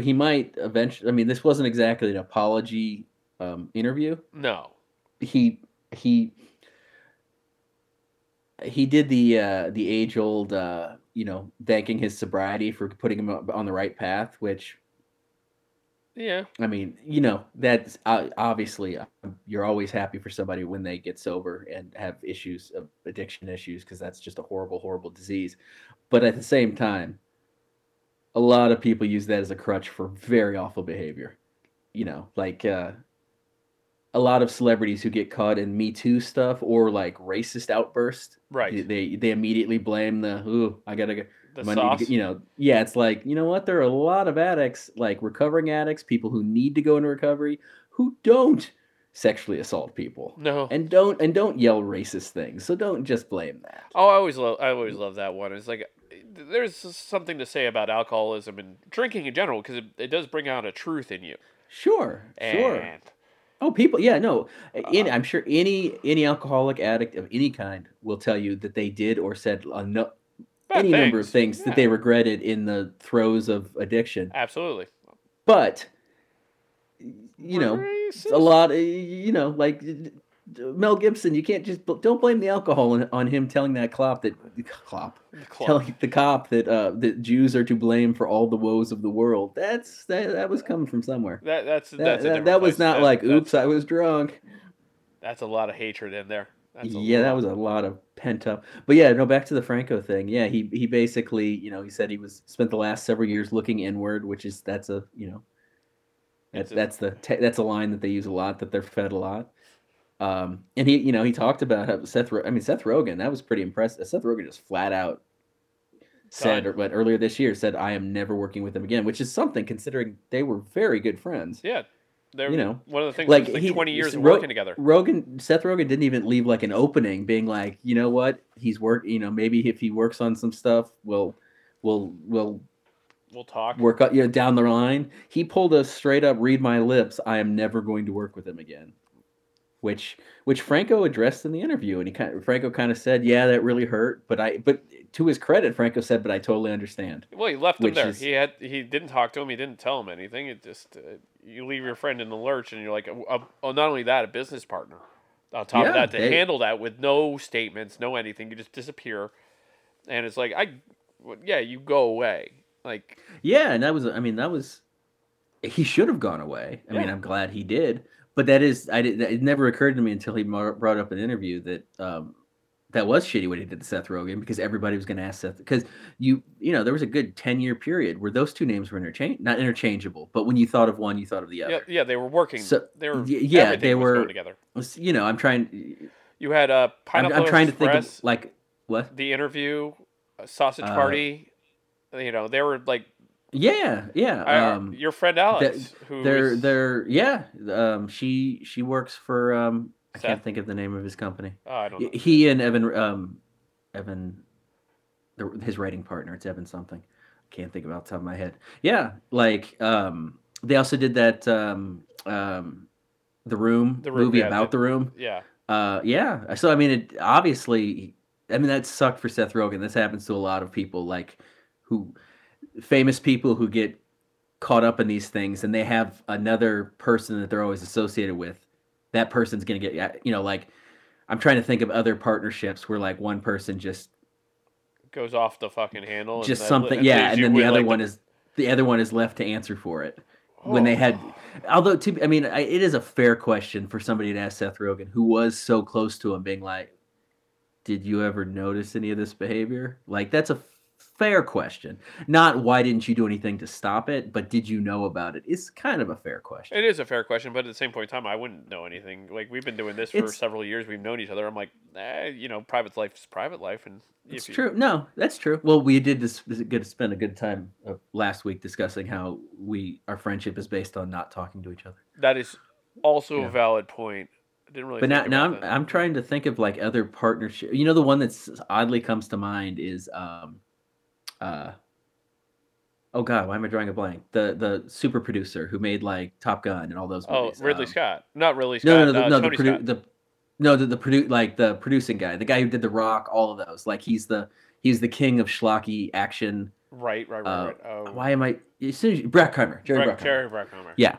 Speaker 2: He might eventually. I mean, this wasn't exactly an apology um, interview.
Speaker 1: No,
Speaker 2: He he he did the uh, the age old, uh, you know, thanking his sobriety for putting him on the right path, which
Speaker 1: Yeah.
Speaker 2: I mean, you know, that's uh, obviously uh, you're always happy for somebody when they get sober and have issues of addiction issues because that's just a horrible, horrible disease. But at the same time, lot of people use that as a crutch for very awful behavior. You know, like uh, a lot of celebrities who get caught in Me Too stuff or like racist outbursts,
Speaker 1: Right.
Speaker 2: they they immediately blame the ooh, I gotta go.
Speaker 1: The
Speaker 2: money
Speaker 1: sauce.
Speaker 2: get- you know, yeah, it's like you know what? There are a lot of addicts, like recovering addicts, people who need to go into recovery, who don't sexually assault people
Speaker 1: no.
Speaker 2: and don't and don't yell racist things. So don't just blame that.
Speaker 1: Oh, I always love. I always love that one. It's like there's something to say about alcoholism and drinking in general because it, it does bring out a truth in you.
Speaker 2: Sure, sure. Oh, people, yeah, no. In,
Speaker 1: Uh-uh.
Speaker 2: I'm sure any any alcoholic addict of any kind will tell you that they did or said a no, any number of
Speaker 1: things.
Speaker 2: things that they regretted in the throes of addiction.
Speaker 1: absolutely.
Speaker 2: But you know,
Speaker 1: Racist.
Speaker 2: a lot of, you know like mel gibson you can't just don't blame the alcohol on, on him telling that cop that cop
Speaker 1: The
Speaker 2: telling the cop that uh that jews are to blame for all the woes of the world. That's that, that was coming from somewhere.
Speaker 1: That that's
Speaker 2: that,
Speaker 1: that's
Speaker 2: that, that was not
Speaker 1: That-
Speaker 2: like oops i was drunk.
Speaker 1: That's a lot of hatred in there.
Speaker 2: Yeah that was a lot of pent up. But yeah no back to the franco thing. Yeah he he basically you know he said he was spent the last several years looking inward which is that's a you know that's that's the that's a line that they use a lot that they're fed a lot um and he you know he talked about how seth i mean seth rogen that was pretty impressive seth rogen just flat out said or but earlier this year said i am never working with him again which is something considering they were very good friends
Speaker 1: Yeah. They're,
Speaker 2: you know,
Speaker 1: one of the things
Speaker 2: like,
Speaker 1: like,
Speaker 2: he-
Speaker 1: 20 years
Speaker 2: Ro-
Speaker 1: working together.
Speaker 2: Rogen, Seth Rogen didn't even leave like an opening, being like, you know what, he's work, you know, maybe if he works on some stuff, we'll, we'll, we'll
Speaker 1: We'll talk.
Speaker 2: work out, you know, down the line. He pulled a straight up, read my lips. I am never going to work with him again. Which, which Franco addressed in the interview, and he kind of, Franco kind of said, yeah, that really hurt, but I, but to his credit, Franco said, but I totally understand.
Speaker 1: Well, he left him there.
Speaker 2: is-
Speaker 1: He had he didn't talk to him. He didn't tell him anything. It just uh, you leave your friend in the lurch, and you're like, uh, oh, not only that, a business partner. On top of that, to
Speaker 2: they-
Speaker 1: handle that with no statements, no anything, you just disappear, and it's like I, yeah, you go away. Like
Speaker 2: Yeah, and that was I mean that was he should have gone away. I mean, I'm glad he did. But that is I did it never occurred to me until he brought up an interview that um that was shitty what he did to Seth Rogen because everybody was going to ask Seth because you you know there was a good 10 year period where those two names were interchange not interchangeable, but when you thought of one you thought of the other.
Speaker 1: yeah, they were working.
Speaker 2: So,
Speaker 1: they were
Speaker 2: yeah, they were-
Speaker 1: together.
Speaker 2: You know, I'm trying
Speaker 1: You had uh,
Speaker 2: I'm,
Speaker 1: pineapple
Speaker 2: I'm trying to think of like what?
Speaker 1: the interview, uh, sausage
Speaker 2: Uh,
Speaker 1: party. You know, they were like
Speaker 2: Yeah, yeah.
Speaker 1: I-
Speaker 2: Um
Speaker 1: your friend Alex, who
Speaker 2: they're they're yeah um she she works for um i can't think of the name of his company.
Speaker 1: Oh, I don't know.
Speaker 2: he and evan um evan the, his writing partner it's evan something. I can't think about the top of my head. Yeah like um they also did that um um the room
Speaker 1: The Room,
Speaker 2: movie
Speaker 1: yeah,
Speaker 2: about
Speaker 1: the-
Speaker 2: the room.
Speaker 1: Yeah,
Speaker 2: uh yeah so i mean it obviously i mean that sucked for seth rogen. This happens to a lot of people like who famous people who get caught up in these things and they have another person that they're always associated with that person's gonna get you know like i'm trying to think of other partnerships where like one person just
Speaker 1: goes off the fucking handle.
Speaker 2: just something yeah and then the other
Speaker 1: like,
Speaker 2: one is the other one is left to answer for it when
Speaker 1: Oh.
Speaker 2: they had although to i mean I, it is a fair question for somebody to ask seth rogen who was so close to him being like did you ever notice any of this behavior like that's a fair question not why didn't you do anything to stop it but did you know about it it's kind of a fair question
Speaker 1: It is a fair question, but at the same point in time, I wouldn't know anything. Like we've been doing this for
Speaker 2: It's-
Speaker 1: several years. We've known each other. I'm like, eh, you know, private life is private life, and
Speaker 2: it's
Speaker 1: you,
Speaker 2: true no that's true well we did this good spend a good time uh, last week discussing how we our friendship is based on not talking to each other
Speaker 1: that is also
Speaker 2: Yeah.
Speaker 1: a valid point. I didn't really.
Speaker 2: but now, now I'm,
Speaker 1: that.
Speaker 2: I'm trying to think of like other partnership you know the one that's oddly comes to mind is um uh oh god why am i drawing a blank the the super producer who made like top gun and all those Movies.
Speaker 1: oh, Ridley
Speaker 2: um,
Speaker 1: Scott, not Ridley Scott.
Speaker 2: no no no the,
Speaker 1: uh,
Speaker 2: no the, produ- the no the, the produ- like the producing guy the guy who did the rock all of those like he's the he's the king of schlocky action
Speaker 1: Right, right, right,
Speaker 2: uh,
Speaker 1: right. Oh,
Speaker 2: why am i as soon as you, Bruckheimer, jerry
Speaker 1: Breck-
Speaker 2: Bruckheimer.
Speaker 1: Jerry Bruckheimer.
Speaker 2: Yeah.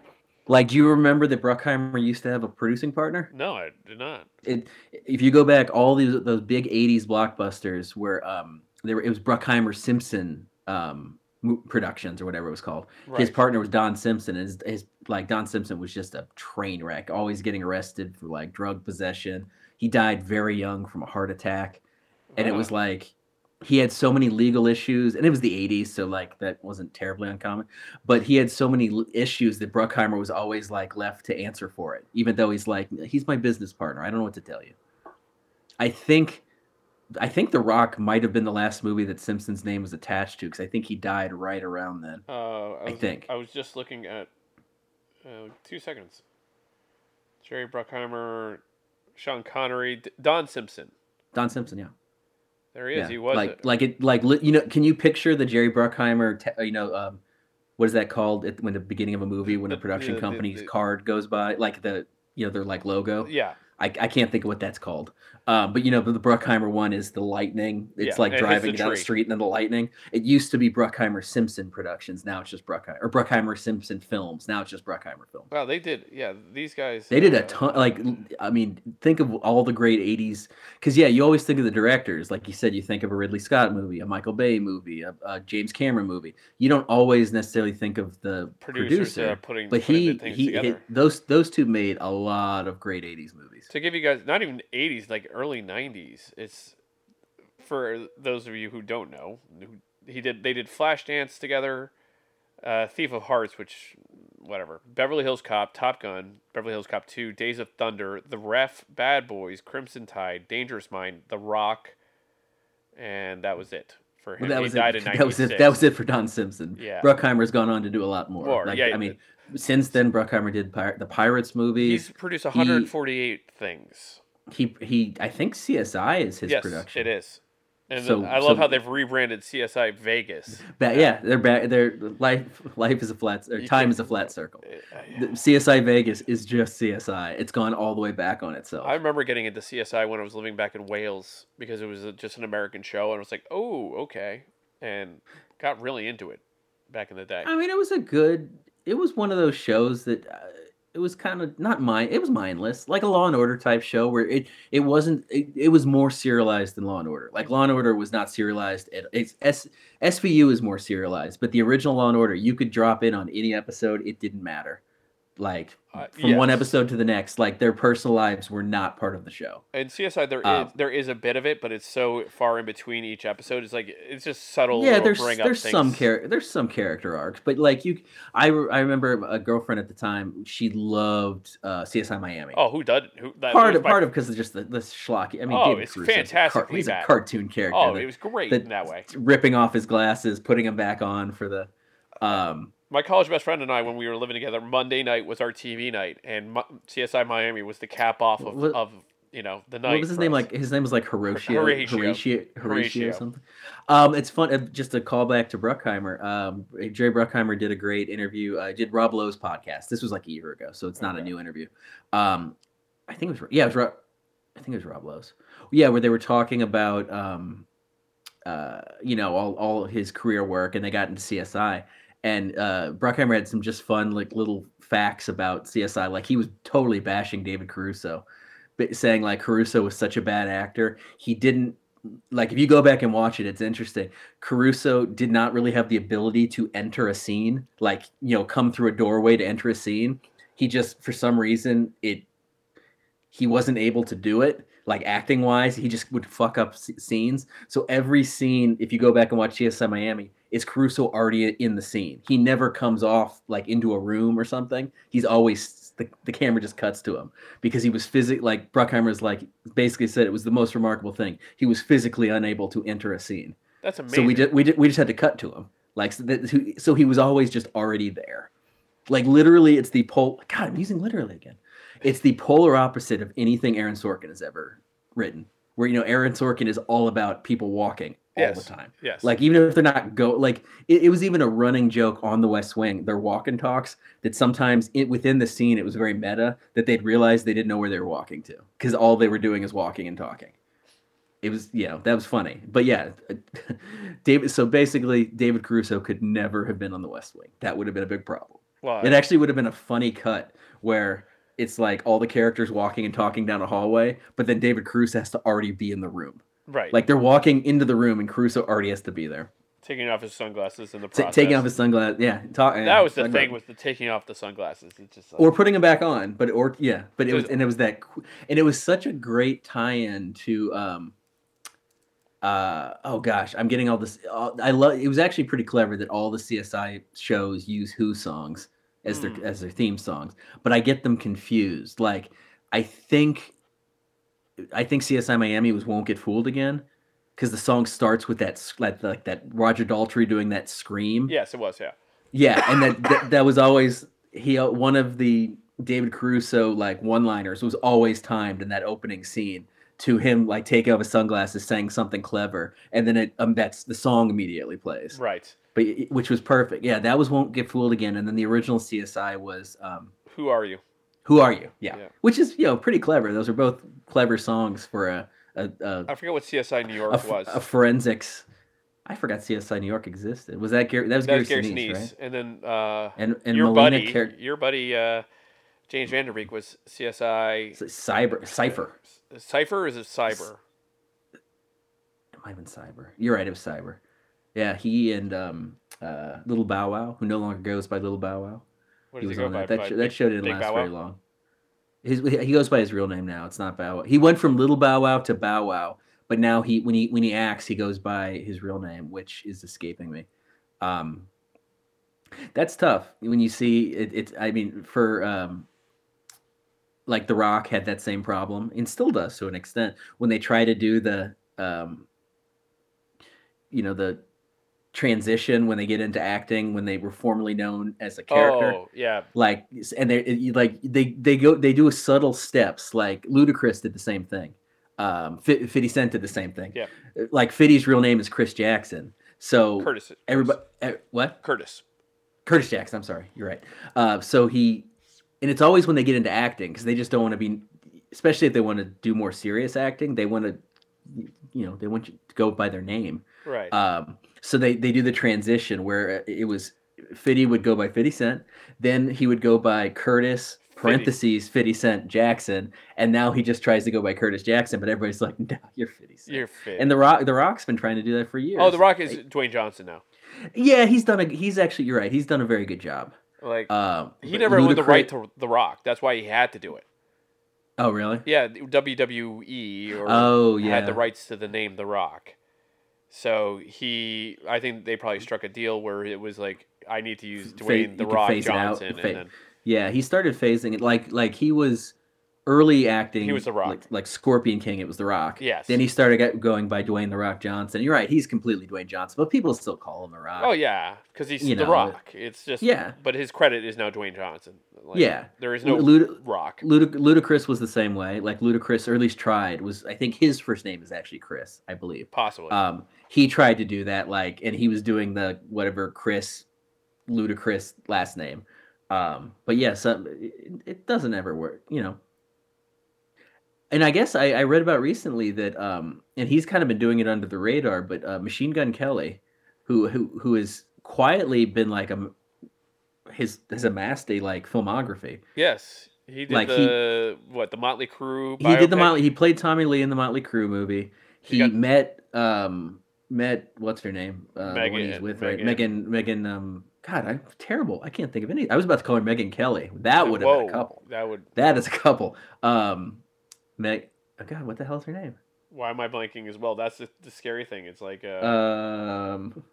Speaker 2: like do you remember that Bruckheimer used to have a producing partner
Speaker 1: No, I did not.
Speaker 2: it if you go back all these those big 80s blockbusters where um there it was Bruckheimer Simpson um Productions or whatever it was called.
Speaker 1: Right.
Speaker 2: His partner was Don Simpson. And his, his like Don Simpson was just a train wreck, always getting arrested for like drug possession. He died very young from a heart attack, and it was like he had so many legal issues, and it was the '80s, so like that wasn't terribly uncommon. But he had so many issues that Bruckheimer was always like left to answer for it, even though he's like he's my business partner. I don't know what to tell you. I think. I think The Rock might have been the last movie that Simpson's name was attached to because I think he died right around then.
Speaker 1: Uh, I,
Speaker 2: I think.
Speaker 1: I was just looking at uh, two seconds. Jerry Bruckheimer, Sean Connery, D- Don Simpson.
Speaker 2: Don Simpson, yeah.
Speaker 1: There he is.
Speaker 2: yeah.
Speaker 1: He was
Speaker 2: like
Speaker 1: it.
Speaker 2: like it like li- you know. Can you picture the Jerry Bruckheimer? Te- you know, um, what is that called? At, when the beginning of a movie, when a production
Speaker 1: the- the-
Speaker 2: company's
Speaker 1: the-
Speaker 2: card goes by, like the you know their like logo.
Speaker 1: yeah.
Speaker 2: I, I can't think of what that's called. Um, but you know, the Bruckheimer one is the lightning. It's
Speaker 1: Yeah,
Speaker 2: like driving
Speaker 1: the
Speaker 2: down the street and then the lightning. It used to be Bruckheimer Simpson Productions. Now it's just Bruckheimer or Bruckheimer Simpson Films. Now it's just Bruckheimer Films.
Speaker 1: Wow, they did. Yeah, these guys.
Speaker 2: They did a
Speaker 1: uh,
Speaker 2: ton. Like, I mean, think of all the great '80s. Because yeah, you always think of the directors. Like you said, you think of a Ridley Scott movie, a Michael Bay movie, a, a James Cameron movie. You don't always necessarily think of the
Speaker 1: producers
Speaker 2: producer.
Speaker 1: uh, putting,
Speaker 2: but
Speaker 1: putting
Speaker 2: he
Speaker 1: the things
Speaker 2: he hit, those those two made a lot of great '80s movies.
Speaker 1: To give you guys not even 80s like early 90s it's for those of you who don't know who- he did they did flashdance together uh, thief of hearts which whatever beverly hills cop top gun beverly hills cop 2 days of thunder the ref bad boys crimson tide dangerous mind the rock and that was it for him
Speaker 2: Well, that
Speaker 1: he
Speaker 2: was
Speaker 1: died
Speaker 2: it.
Speaker 1: in
Speaker 2: That was it. That was it for Don Simpson.
Speaker 1: Yeah.
Speaker 2: Bruckheimer's gone on to do a lot more.
Speaker 1: More,
Speaker 2: Like,
Speaker 1: yeah,
Speaker 2: I mean, since then, Bruckheimer did Pir- the Pirates movies.
Speaker 1: he's produced 148 things
Speaker 2: He he. I think CSI is his
Speaker 1: yes
Speaker 2: production.
Speaker 1: it is and
Speaker 2: So-
Speaker 1: I love
Speaker 2: so-
Speaker 1: how they've rebranded CSI Vegas.
Speaker 2: But yeah, they're back. Their life life is a flat or time
Speaker 1: can-
Speaker 2: is a flat circle.
Speaker 1: Uh,
Speaker 2: The CSI Vegas is just CSI. It's gone all the way back on itself.
Speaker 1: I remember getting into CSI when I was living back in Wales because it was just an American show, and I was like, "Oh, okay," and got really into it back in the day.
Speaker 2: I mean, it was a good. It was one of those shows that uh, it was kind of not mine. It was mindless, like a Law and Order type show where it it wasn't. It, it was more serialized than Law and Order. Like Law and Order was not serialized. At, it's S, SVU is more serialized, but the original Law and Order, you could drop in on any episode. It didn't matter. Like
Speaker 1: Uh,
Speaker 2: from one episode to the next, like their personal lives were not part of the show.
Speaker 1: And CSI, there is
Speaker 2: Um,
Speaker 1: there is a bit of it, but it's so far in between each episode. It's like it's just subtle.
Speaker 2: yeah there's there's some character there's some character arcs but like you i re- i remember a girlfriend at the time she loved uh csi miami
Speaker 1: Oh, who does who? That
Speaker 2: part of
Speaker 1: my-
Speaker 2: part of because of just the, the schlocky i mean
Speaker 1: Oh,
Speaker 2: David
Speaker 1: it's fantastically
Speaker 2: he's a cartoon character
Speaker 1: Oh,
Speaker 2: that-
Speaker 1: it was great
Speaker 2: that-
Speaker 1: in that way.
Speaker 2: ripping off his glasses putting them back on for the um
Speaker 1: My college best friend and I, when we were living together, Monday night was our TV night, and CSI Miami was the cap off of,
Speaker 2: What-
Speaker 1: of you know the night.
Speaker 2: what was his name?
Speaker 1: us.
Speaker 2: like his name was like Horatio
Speaker 1: Horatio.
Speaker 2: Horatio Horatio, or something? Um it's fun uh, just a callback to Bruckheimer. Um Jerry Bruckheimer did a great interview uh, did Rob Lowe's podcast. This was like a year ago so it's not a new interview. Um I think it was yeah it was Rob I think it was Rob Lowe's. Yeah where they were talking about um uh you know all all his career work and they got into CSI and uh Bruckheimer had some just fun like little facts about CSI like he was totally bashing David Caruso saying like Caruso was such a bad actor. He didn't like if you go back and watch it, it's interesting. Caruso did not really have the ability to enter a scene, like you know, come through a doorway to enter a scene. He just for some reason it he wasn't able to do it like acting wise he just would fuck up s- scenes. So every scene if you go back and watch csi miami is caruso already in the scene. He never comes off like into a room or something. He's always the, the camera just cuts to him because he was physically like bruckheimer's like basically said it was the most remarkable thing. He was physically unable to enter a scene.
Speaker 1: That's amazing.
Speaker 2: so we just we, ju- we just had to cut to him. Like so, that, so he was always just already there. Like literally it's the pole god i'm using literally again it's the polar opposite of anything aaron sorkin has ever written where you know aaron sorkin is all about people walking all
Speaker 1: Yes.
Speaker 2: the time.
Speaker 1: Yes.
Speaker 2: like even if they're not go like it, it was even a running joke on the west wing their walk and talks that sometimes it, within the scene it was very meta that they'd realize they didn't know where they were walking to because all they were doing is walking and talking. It was you know that was funny. But yeah david so basically david caruso could never have been on the west wing. That would have been a big problem.
Speaker 1: Well,
Speaker 2: it actually would have been a funny cut where it's like all the characters walking and talking down a hallway but then david caruso has to already be in the room
Speaker 1: right.
Speaker 2: like they're walking into the room and caruso already has to be there
Speaker 1: taking off his sunglasses in the
Speaker 2: T-
Speaker 1: process.
Speaker 2: taking off his sunglasses. Yeah, talk,
Speaker 1: that was the
Speaker 2: sungla-
Speaker 1: thing with the taking off the sunglasses. It's just like,
Speaker 2: or putting them back on, but or yeah, but it was and it was that, and it was such a great tie-in to um. Uh, oh gosh, I'm getting all this. All, I love. It was actually pretty clever that all the CSI shows use Who songs as their
Speaker 1: Mm.
Speaker 2: as their theme songs, but I get them confused. Like, I think, I think CSI Miami was "Won't Get Fooled Again," because the song starts with that like like that Roger Daltrey doing that scream.
Speaker 1: yes, it was. Yeah.
Speaker 2: Yeah, and that, that that was always he one of the David Caruso like one-liners was always timed in that opening scene to him like taking off his sunglasses, saying something clever, and then it um that's the song immediately plays,
Speaker 1: Right.
Speaker 2: But which was perfect. Yeah, that was "Won't Get Fooled Again," and then the original CSI was um,
Speaker 1: Who are you?
Speaker 2: "Who Are You?" Yeah,
Speaker 1: Yeah.
Speaker 2: which is you know pretty clever. Those are both clever songs for a a a,
Speaker 1: I forget what CSI New York
Speaker 2: f-
Speaker 1: was.
Speaker 2: a forensics. I forgot CSI New York existed. Was that Gary? That was
Speaker 1: that
Speaker 2: Gary,
Speaker 1: was Gary
Speaker 2: Sinise, right?
Speaker 1: and then uh,
Speaker 2: And and
Speaker 1: your
Speaker 2: Melina
Speaker 1: buddy,
Speaker 2: Car-
Speaker 1: your buddy uh, James Van Der Beek
Speaker 2: was CSI Cyber Cipher.
Speaker 1: Cipher. Is it Cyber?
Speaker 2: It might have been Cyber. You're right. It was Cyber. Yeah, he and um, uh, Little Bow Wow, who no longer goes by Little Bow Wow.
Speaker 1: What
Speaker 2: he was
Speaker 1: he
Speaker 2: on
Speaker 1: by?
Speaker 2: that. That,
Speaker 1: By
Speaker 2: sh-
Speaker 1: Big-
Speaker 2: that show didn't
Speaker 1: Big
Speaker 2: last very long. His, he goes by his real name now. It's not Bow Wow. He went from Little Bow Wow to Bow Wow, but now he when he when he acts, he goes by his real name, which is escaping me. Um, that's tough when you see it. It's I mean for um, like The Rock had that same problem and still does to an extent when they try to do the um, you know the transition when they get into acting when they were formerly known as a character
Speaker 1: Oh yeah,
Speaker 2: like and they like they they go they do subtle steps like ludacris did the same thing um Fi- 50 cent did the same thing
Speaker 1: Yeah.
Speaker 2: like 50's real name is chris jackson so
Speaker 1: Curtis.
Speaker 2: everybody eh, what
Speaker 1: Curtis.
Speaker 2: curtis jackson i'm sorry you're right uh so he and it's always when they get into acting because they just don't want to be especially if they want to do more serious acting they want to you know they want you to go by their name
Speaker 1: Right.
Speaker 2: um, so they, they do the transition where uh, it was Fitty would go by 50 Cent, then he would go by Curtis parentheses 50 Cent Jackson, and now he just tries to go by Curtis Jackson, but everybody's like, no, you're 50 Cent.
Speaker 1: You're fit.
Speaker 2: and the Rock, the Rock's been trying to do that for years.
Speaker 1: oh, The Rock is Dwayne Johnson now.
Speaker 2: yeah, he's done a, he's actually, you're right, he's done a very good job.
Speaker 1: Like
Speaker 2: Um,
Speaker 1: he never won the right to The Rock. That's why he had to do it.
Speaker 2: Oh, really?
Speaker 1: Yeah, WWE or
Speaker 2: Oh, yeah.
Speaker 1: had the rights to the name The Rock. So he, I think they probably struck a deal where it was like, I need to use
Speaker 2: Fa-
Speaker 1: Dwayne
Speaker 2: you
Speaker 1: The Rock
Speaker 2: phase it out,
Speaker 1: Johnson,
Speaker 2: fa-
Speaker 1: then
Speaker 2: Yeah, he started phasing it like like he was early acting.
Speaker 1: He was The Rock.
Speaker 2: like, like Scorpion King. It was The Rock.
Speaker 1: Yes.
Speaker 2: Then he started going by Dwayne The Rock Johnson. You're right. He's completely Dwayne Johnson, but people still call him The Rock.
Speaker 1: oh yeah, because he's
Speaker 2: You
Speaker 1: The
Speaker 2: know,
Speaker 1: Rock. It's just
Speaker 2: yeah.
Speaker 1: but his credit is now Dwayne Johnson. Like,
Speaker 2: Yeah.
Speaker 1: there is no
Speaker 2: Lud-
Speaker 1: Rock.
Speaker 2: Ludic- Ludacris was the same way. Like Ludacris, or at least tried. Was I think his first name is actually Chris, I believe.
Speaker 1: Possibly.
Speaker 2: Um, he tried to do that, like, and he was doing the whatever Chris, Ludacris last name. Um, but yeah, some it, it doesn't ever work, you know. And I guess I, I read about recently that, um, and he's kind of been doing it under the radar, but uh, Machine Gun Kelly, who who who has quietly been like a his has amassed a like filmography.
Speaker 1: yes, he did
Speaker 2: like he-
Speaker 1: the what the Mötley Crüe
Speaker 2: He did the? Motley. He played Tommy Lee in the Mötley Crüe movie.
Speaker 1: He
Speaker 2: He
Speaker 1: got-
Speaker 2: met um met what's her name? Uh, one he's
Speaker 1: Megan-
Speaker 2: with right?
Speaker 1: Megan-
Speaker 2: Megan Megan. Um, God, I'm terrible. I can't think of any. I was about to call her Megan Kelly. That would have
Speaker 1: Whoa,
Speaker 2: been a couple.
Speaker 1: That would.
Speaker 2: That is a couple. Um, Meg. Oh God, what the hell is her name?
Speaker 1: Why am I blanking as well? That's the, the scary thing. It's like uh,
Speaker 2: Um,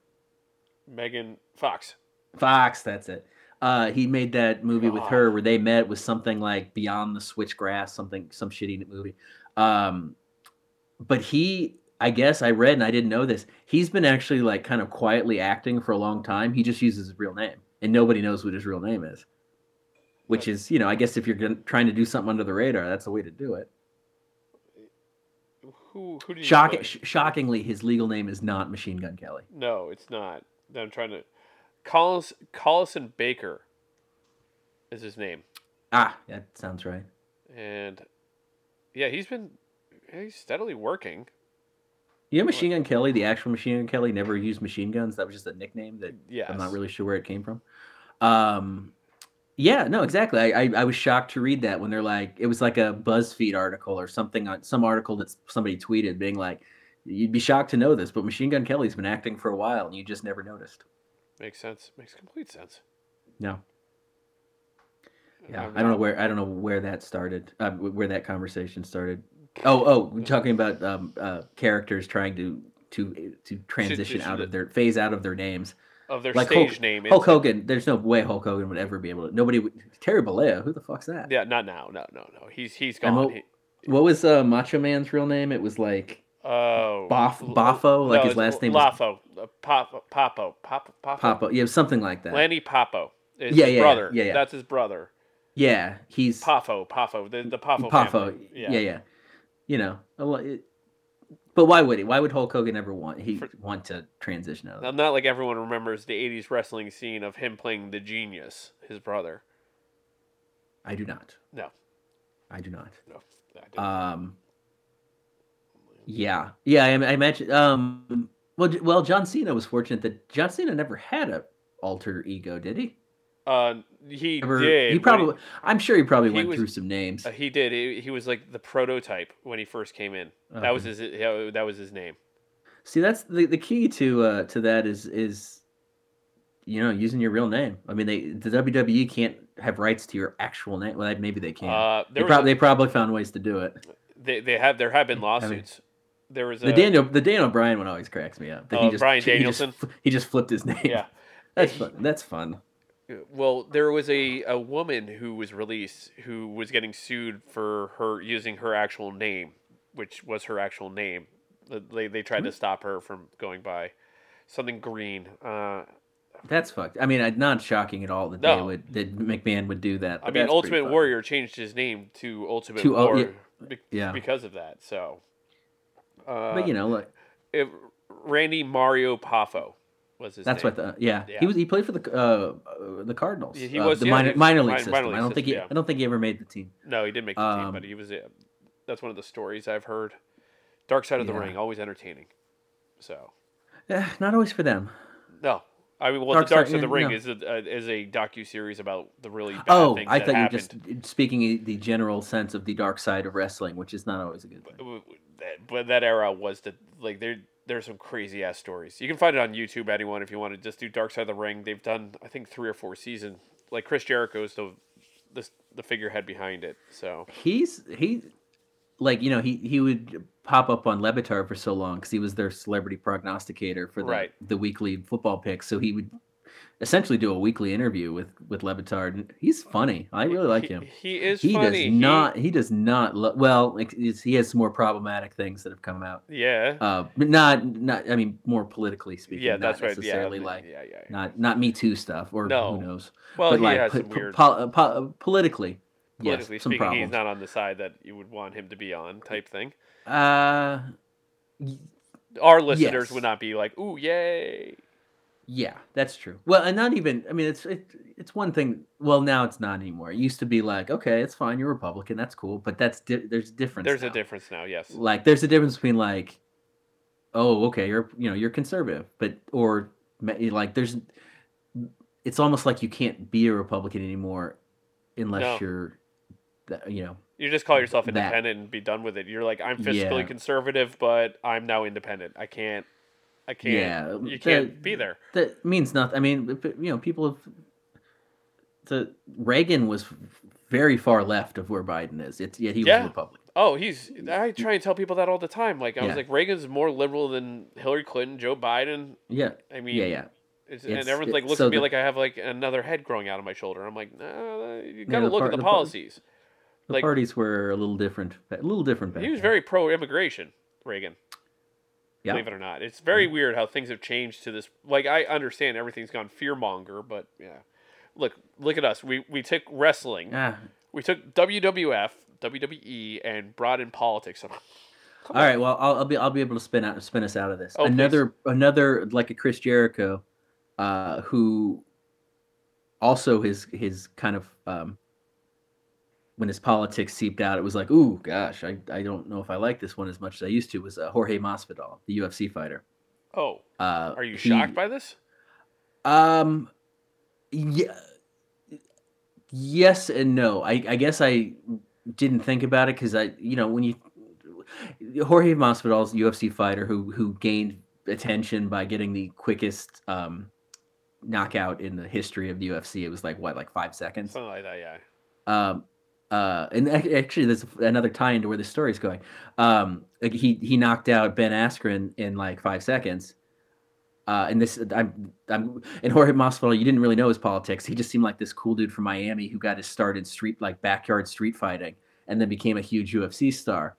Speaker 1: Megan Fox.
Speaker 2: Fox. That's it. Uh, he made that movie with her where they met with something like Beyond the Switchgrass, something some shitty movie. Um, but he, I guess I read and I didn't know this. He's been actually like kind of quietly acting for a long time. He just uses his real name, and nobody knows what his real name is. Which is, you know, I guess if you're gonna, trying to do something under the radar, that's the way to do it.
Speaker 1: Who who
Speaker 2: Shock, sh- shockingly, his legal name is not Machine Gun Kelly.
Speaker 1: No, it's not. I'm trying to. Collins Collison Baker is his name,
Speaker 2: Ah, that sounds right.
Speaker 1: and yeah, he's been he's steadily working.
Speaker 2: You know, Machine Gun Kelly, the actual Machine Gun Kelly, never used machine guns. That was just a nickname that
Speaker 1: Yes.
Speaker 2: I'm not really sure where it came from. Um, yeah, no, exactly. I, I I was shocked to read that when they're like, it was like a BuzzFeed article or something on some article that somebody tweeted, being like, You'd be shocked to know this, but Machine Gun Kelly's been acting for a while, and you just never noticed.
Speaker 1: Makes sense. Makes complete sense.
Speaker 2: No. Yeah,
Speaker 1: I'm
Speaker 2: don't know where I don't know where that started. Uh, where that conversation started. Oh, oh, we're talking about um, uh, characters trying to to to transition
Speaker 1: to
Speaker 2: out
Speaker 1: the-
Speaker 2: of their phase out of their names.
Speaker 1: of their
Speaker 2: like
Speaker 1: stage
Speaker 2: Hulk-
Speaker 1: name.
Speaker 2: Hulk Hogan. There's no way Hulk Hogan would ever be able to. Nobody. Would, Terry Bollea. Who the fuck's that?
Speaker 1: Yeah, not now. No, no, no. He's he's gone.
Speaker 2: what-
Speaker 1: He-
Speaker 2: What was uh, Macho Man's real name? It was like
Speaker 1: Oh,
Speaker 2: Boff- Boffo? Like
Speaker 1: no,
Speaker 2: his last name was-
Speaker 1: Lafo, uh, Pop, Popo, Pop, Popo,
Speaker 2: Papa. Yeah, something like that.
Speaker 1: Lanny Popo. Is
Speaker 2: Yeah,
Speaker 1: his
Speaker 2: yeah, yeah,
Speaker 1: brother.
Speaker 2: yeah, yeah.
Speaker 1: That's his brother.
Speaker 2: Yeah, he's
Speaker 1: Poffo, Poffo, the the Poffo,
Speaker 2: Poffo.
Speaker 1: family.
Speaker 2: Yeah. yeah, You know, it- but why would he? Why would Hulk Hogan ever want he
Speaker 1: For-
Speaker 2: want to transition out? Of
Speaker 1: not like everyone remembers the '80s wrestling scene of him playing the Genius, his brother.
Speaker 2: I do not.
Speaker 1: No.
Speaker 2: I do not.
Speaker 1: No, I.
Speaker 2: Um. Yeah, yeah. I, I imagine. Um. Well, well, John Cena was fortunate that John Cena never had a alter ego, did he?
Speaker 1: Uh, he
Speaker 2: Ever,
Speaker 1: did.
Speaker 2: he probably. I'm sure he probably
Speaker 1: he
Speaker 2: went
Speaker 1: was-
Speaker 2: through some names.
Speaker 1: Uh, he did. He, he was like the prototype when he first came in. That was his. yeah, That was his name.
Speaker 2: See, that's the the key to uh to that is is you know using your real name. I mean, they the WWE can't have rights to your actual name. Well, maybe they can.
Speaker 1: Uh,
Speaker 2: they, prob-
Speaker 1: a-
Speaker 2: they probably found ways to do it.
Speaker 1: they they have there have been
Speaker 2: mean-
Speaker 1: lawsuits. there was a
Speaker 2: The Daniel the Daniel Bryan one always cracks me up. that
Speaker 1: Bryan
Speaker 2: he just,
Speaker 1: Danielson?
Speaker 2: fl- he just flipped his name.
Speaker 1: yeah.
Speaker 2: that's fun. That's fun.
Speaker 1: Well, there was a, a woman who was released who was getting sued for her using her actual name, which was her actual name. Uh, They, they tried to stop her from going by something green. Uh,
Speaker 2: That's fucked. I mean, not shocking at all that
Speaker 1: No.
Speaker 2: they would that McMahon would do that.
Speaker 1: I mean, Ultimate. Warrior changed his name to Ultimate
Speaker 2: To, uh, yeah.
Speaker 1: be-
Speaker 2: Yeah.
Speaker 1: because of that. So, uh,
Speaker 2: But you know, look,
Speaker 1: if Randy Mario Poffo was his
Speaker 2: that's
Speaker 1: name.
Speaker 2: what the yeah.
Speaker 1: Yeah.
Speaker 2: He was he played for the uh, uh the Cardinals.
Speaker 1: Yeah, he
Speaker 2: uh,
Speaker 1: was-
Speaker 2: the
Speaker 1: yeah,
Speaker 2: minor, minor league
Speaker 1: minor-
Speaker 2: system.
Speaker 1: minor
Speaker 2: I don't think he. I don't think he ever made the team.
Speaker 1: No, he didn't make the team,
Speaker 2: Um,
Speaker 1: but he was. Uh, that's one of the stories I've heard. Dark Side of the. Ring, always entertaining. So
Speaker 2: yeah, not always for them.
Speaker 1: no, I mean, well,
Speaker 2: Dark
Speaker 1: the Dark
Speaker 2: Side-
Speaker 1: of the Ring
Speaker 2: no.
Speaker 1: is a uh, is a docu series about the really bad
Speaker 2: Oh,
Speaker 1: things
Speaker 2: I thought you were just speaking the general sense of the dark side of wrestling, which is not always a good thing.
Speaker 1: W- But that era was the like there. There's some crazy ass stories. You can find it on YouTube. Anyone, if you want to just do Dark Side of the Ring, they've done I think three or four seasons. Like Chris Jericho is the the the figurehead behind it. So
Speaker 2: He's he, like you know he he would pop up on Le Batard for so long because he was their celebrity prognosticator for the
Speaker 1: Right.
Speaker 2: the weekly football picks. So he would essentially do a weekly interview with with Le Batard. He's funny. I really like
Speaker 1: he,
Speaker 2: him.
Speaker 1: He is
Speaker 2: He
Speaker 1: funny.
Speaker 2: does not. He, does not. Lo- well, he has some more problematic things that have come out.
Speaker 1: yeah.
Speaker 2: Uh, but not not. I mean, more politically speaking.
Speaker 1: yeah,
Speaker 2: not
Speaker 1: that's right. Yeah,
Speaker 2: necessarily like
Speaker 1: yeah, yeah. yeah.
Speaker 2: not not Me Too stuff or
Speaker 1: No.
Speaker 2: who knows.
Speaker 1: Well,
Speaker 2: but
Speaker 1: he
Speaker 2: like po-
Speaker 1: weird.
Speaker 2: po- uh, po- uh, politically,
Speaker 1: politically
Speaker 2: yes, some
Speaker 1: speaking,
Speaker 2: problems.
Speaker 1: he's not on the side that you would want him to be on, type thing.
Speaker 2: Uh,
Speaker 1: Our listeners
Speaker 2: Yes.
Speaker 1: would not be like, "Ooh, yay!"
Speaker 2: Yeah, that's true. Well, and not even. I mean, it's it, it's one thing. Well, now it's not anymore. It used to be like, okay, it's fine. You're Republican. That's cool. But that's di- there's a difference.
Speaker 1: There's a difference now. Yes.
Speaker 2: Like, there's a difference between like, oh, okay, you're you know you're conservative, but or eh, like there's. It's almost like you can't be a Republican anymore, unless
Speaker 1: No.
Speaker 2: you're, you know.
Speaker 1: You just call yourself
Speaker 2: That-
Speaker 1: independent and be done with it. You're like, I'm fiscally
Speaker 2: Yeah.
Speaker 1: conservative, but I'm now independent. I can't. I can't.
Speaker 2: Yeah,
Speaker 1: um,
Speaker 2: You
Speaker 1: can't be there.
Speaker 2: that means nothing. I mean, you know, people have. The Reagan was very far left of where Biden is. It's yet he was
Speaker 1: Yeah.
Speaker 2: a Republican.
Speaker 1: Oh, he's. I try and tell people that all the time. Like I was like, Reagan's more liberal than Hillary Clinton, Joe Biden.
Speaker 2: Yeah,
Speaker 1: I mean,
Speaker 2: yeah, yeah.
Speaker 1: It's,
Speaker 2: It's-
Speaker 1: and everyone's like looks
Speaker 2: so
Speaker 1: at me
Speaker 2: the-
Speaker 1: like I have like another head growing out of my shoulder. I'm like, no, you
Speaker 2: Yeah,
Speaker 1: got to
Speaker 2: the
Speaker 1: look
Speaker 2: par-
Speaker 1: at the
Speaker 2: the par-
Speaker 1: policies.
Speaker 2: The
Speaker 1: Like-
Speaker 2: parties were a little different. A little different. Back
Speaker 1: He was very pro immigration, Reagan.
Speaker 2: Yeah.
Speaker 1: Believe it or not, it's very weird how things have changed to this. Like I understand everything's gone fearmonger, but yeah, look, look at us. We we took wrestling,
Speaker 2: Ah,
Speaker 1: we took WWF, WWE, and brought in politics. Come
Speaker 2: all right. Well, I'll, I'll be I'll be able to spin out spin us out of this.
Speaker 1: Oh, please.
Speaker 2: another another like a Chris Jericho, uh, who also his his kind of um, when his politics seeped out, it was like, ooh, gosh, I, I don't know if I like this one as much as I used to. Was uh, Jorge Masvidal, the UFC fighter?
Speaker 1: Oh,
Speaker 2: Uh,
Speaker 1: are you
Speaker 2: he-
Speaker 1: shocked by this?
Speaker 2: Um, yeah, yes and no. I, I guess I didn't think about it because I, you know, when you Jorge Masvidal's UFC fighter who who gained attention by getting the quickest um, knockout in the history of the UFC. It was like what, like five seconds.
Speaker 1: Something like that, yeah.
Speaker 2: Um, uh, and actually, there's another tie into where the story's going. Um, he he knocked out Ben Askren in like five seconds. Uh, and this, I'm, I'm, and Jorge Masvidal, you didn't really know his politics. He just seemed like this cool dude from Miami who got his start in street, like backyard street fighting, and then became a huge UFC star.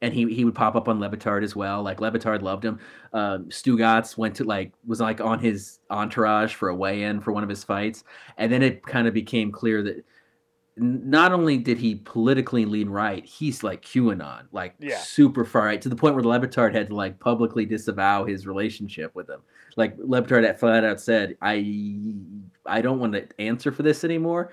Speaker 2: And he he would pop up on Le Batard as well. Like Le Batard loved him. Um, went to like was like on his entourage for a weigh-in for one of his fights, and then it kind of became clear that not only did he politically lean right, he's like QAnon, like
Speaker 1: Yeah.
Speaker 2: super far right to the point where Le had to like publicly disavow his relationship with him. Like Le Batard flat out said, "I I don't want to answer for this anymore.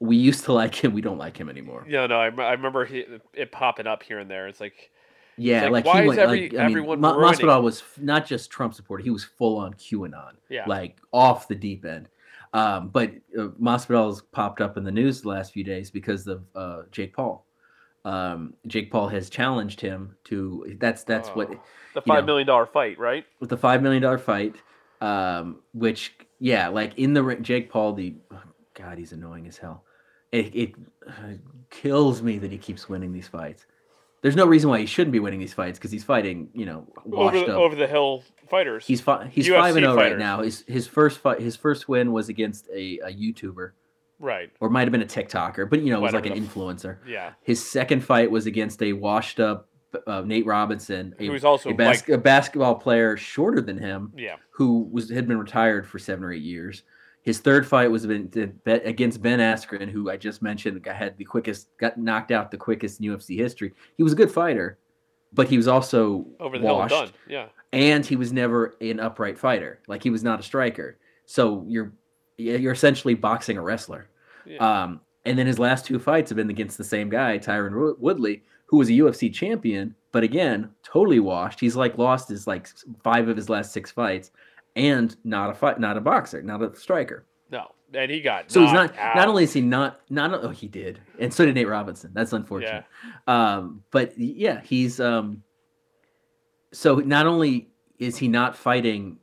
Speaker 2: We used to like him, we don't like him anymore."
Speaker 1: Yeah, no, I, I remember he, it popping up here and there. It's like,
Speaker 2: Yeah,
Speaker 1: like,
Speaker 2: like,
Speaker 1: why
Speaker 2: he
Speaker 1: is every-
Speaker 2: like, I mean,
Speaker 1: everyone
Speaker 2: Ma- Masvidal was not just Trump supporter; he was full on QAnon,
Speaker 1: yeah,
Speaker 2: like off the deep end. Um, but uh, Masvidal's popped up in the news the last few days because of uh, Jake Paul. Um, Jake Paul has challenged him to. That's that's what
Speaker 1: Oh. the five
Speaker 2: know.
Speaker 1: million dollar fight, right?
Speaker 2: with the five million dollar fight. Um, which yeah, like in the Jake Paul, the God, he's annoying as hell. It, it uh, kills me that he keeps winning these fights. There's no reason why he shouldn't be winning these fights because he's fighting, you know, washed
Speaker 1: Over,
Speaker 2: up.
Speaker 1: over the hill fighters.
Speaker 2: He's fi- he's
Speaker 1: UFC
Speaker 2: five and zero right now. His his first fight, his first win was against a, a YouTuber,
Speaker 1: right.
Speaker 2: or might have been a TikToker, but you know, it was like an
Speaker 1: the f-
Speaker 2: influencer.
Speaker 1: Yeah,
Speaker 2: His second fight was against a washed up uh, Nate Robinson, a,
Speaker 1: who's also
Speaker 2: a, bas-
Speaker 1: like,
Speaker 2: a basketball player shorter than him,
Speaker 1: yeah,
Speaker 2: who was had been retired for seven or eight years. His third fight was been- to- bet- against Ben Askren, who I just mentioned had the quickest, got knocked out the quickest in UFC history. He was a good fighter, but he was also
Speaker 1: over the hill and done. Yeah,
Speaker 2: and he was never an upright fighter. Like he was not a striker. So you're you're essentially boxing a wrestler.
Speaker 1: yeah.
Speaker 2: Um, and then his last two fights have been against the same guy, Tyron Woodley, who was a UFC champion, but again, totally washed. He's like lost his like five of his last six fights, and not a fight, not a boxer, not a striker.
Speaker 1: no, and he got
Speaker 2: So he's not.
Speaker 1: knocked
Speaker 2: Not only is he not. Not oh he did, and so did Nate Robinson. That's unfortunate. Um, but yeah, he's um. So not only is he not fighting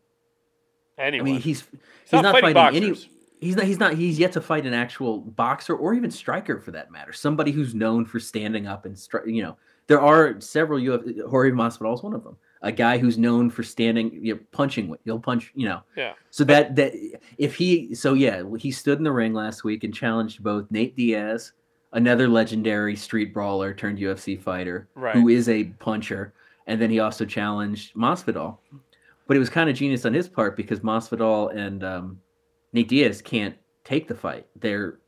Speaker 1: anyone.
Speaker 2: I mean, he's
Speaker 1: He's
Speaker 2: he's
Speaker 1: not
Speaker 2: not,
Speaker 1: fighting
Speaker 2: fighting, any. He's not. He's not. He's yet to fight an actual boxer or even striker for that matter. Somebody who's known for standing up and stri- you know. There are several UFC. Jorge Masvidal is one of them. A guy who's known for standing, you know, punching. He'll punch. You know.
Speaker 1: Yeah.
Speaker 2: So that that if he so yeah he stood in the ring last week and challenged both Nate Diaz, another legendary street brawler turned UFC fighter,
Speaker 1: Right.
Speaker 2: who is a puncher, and then he also challenged Masvidal. But it was kind of genius on his part because Masvidal and um, Nate Diaz can't take the fight. They're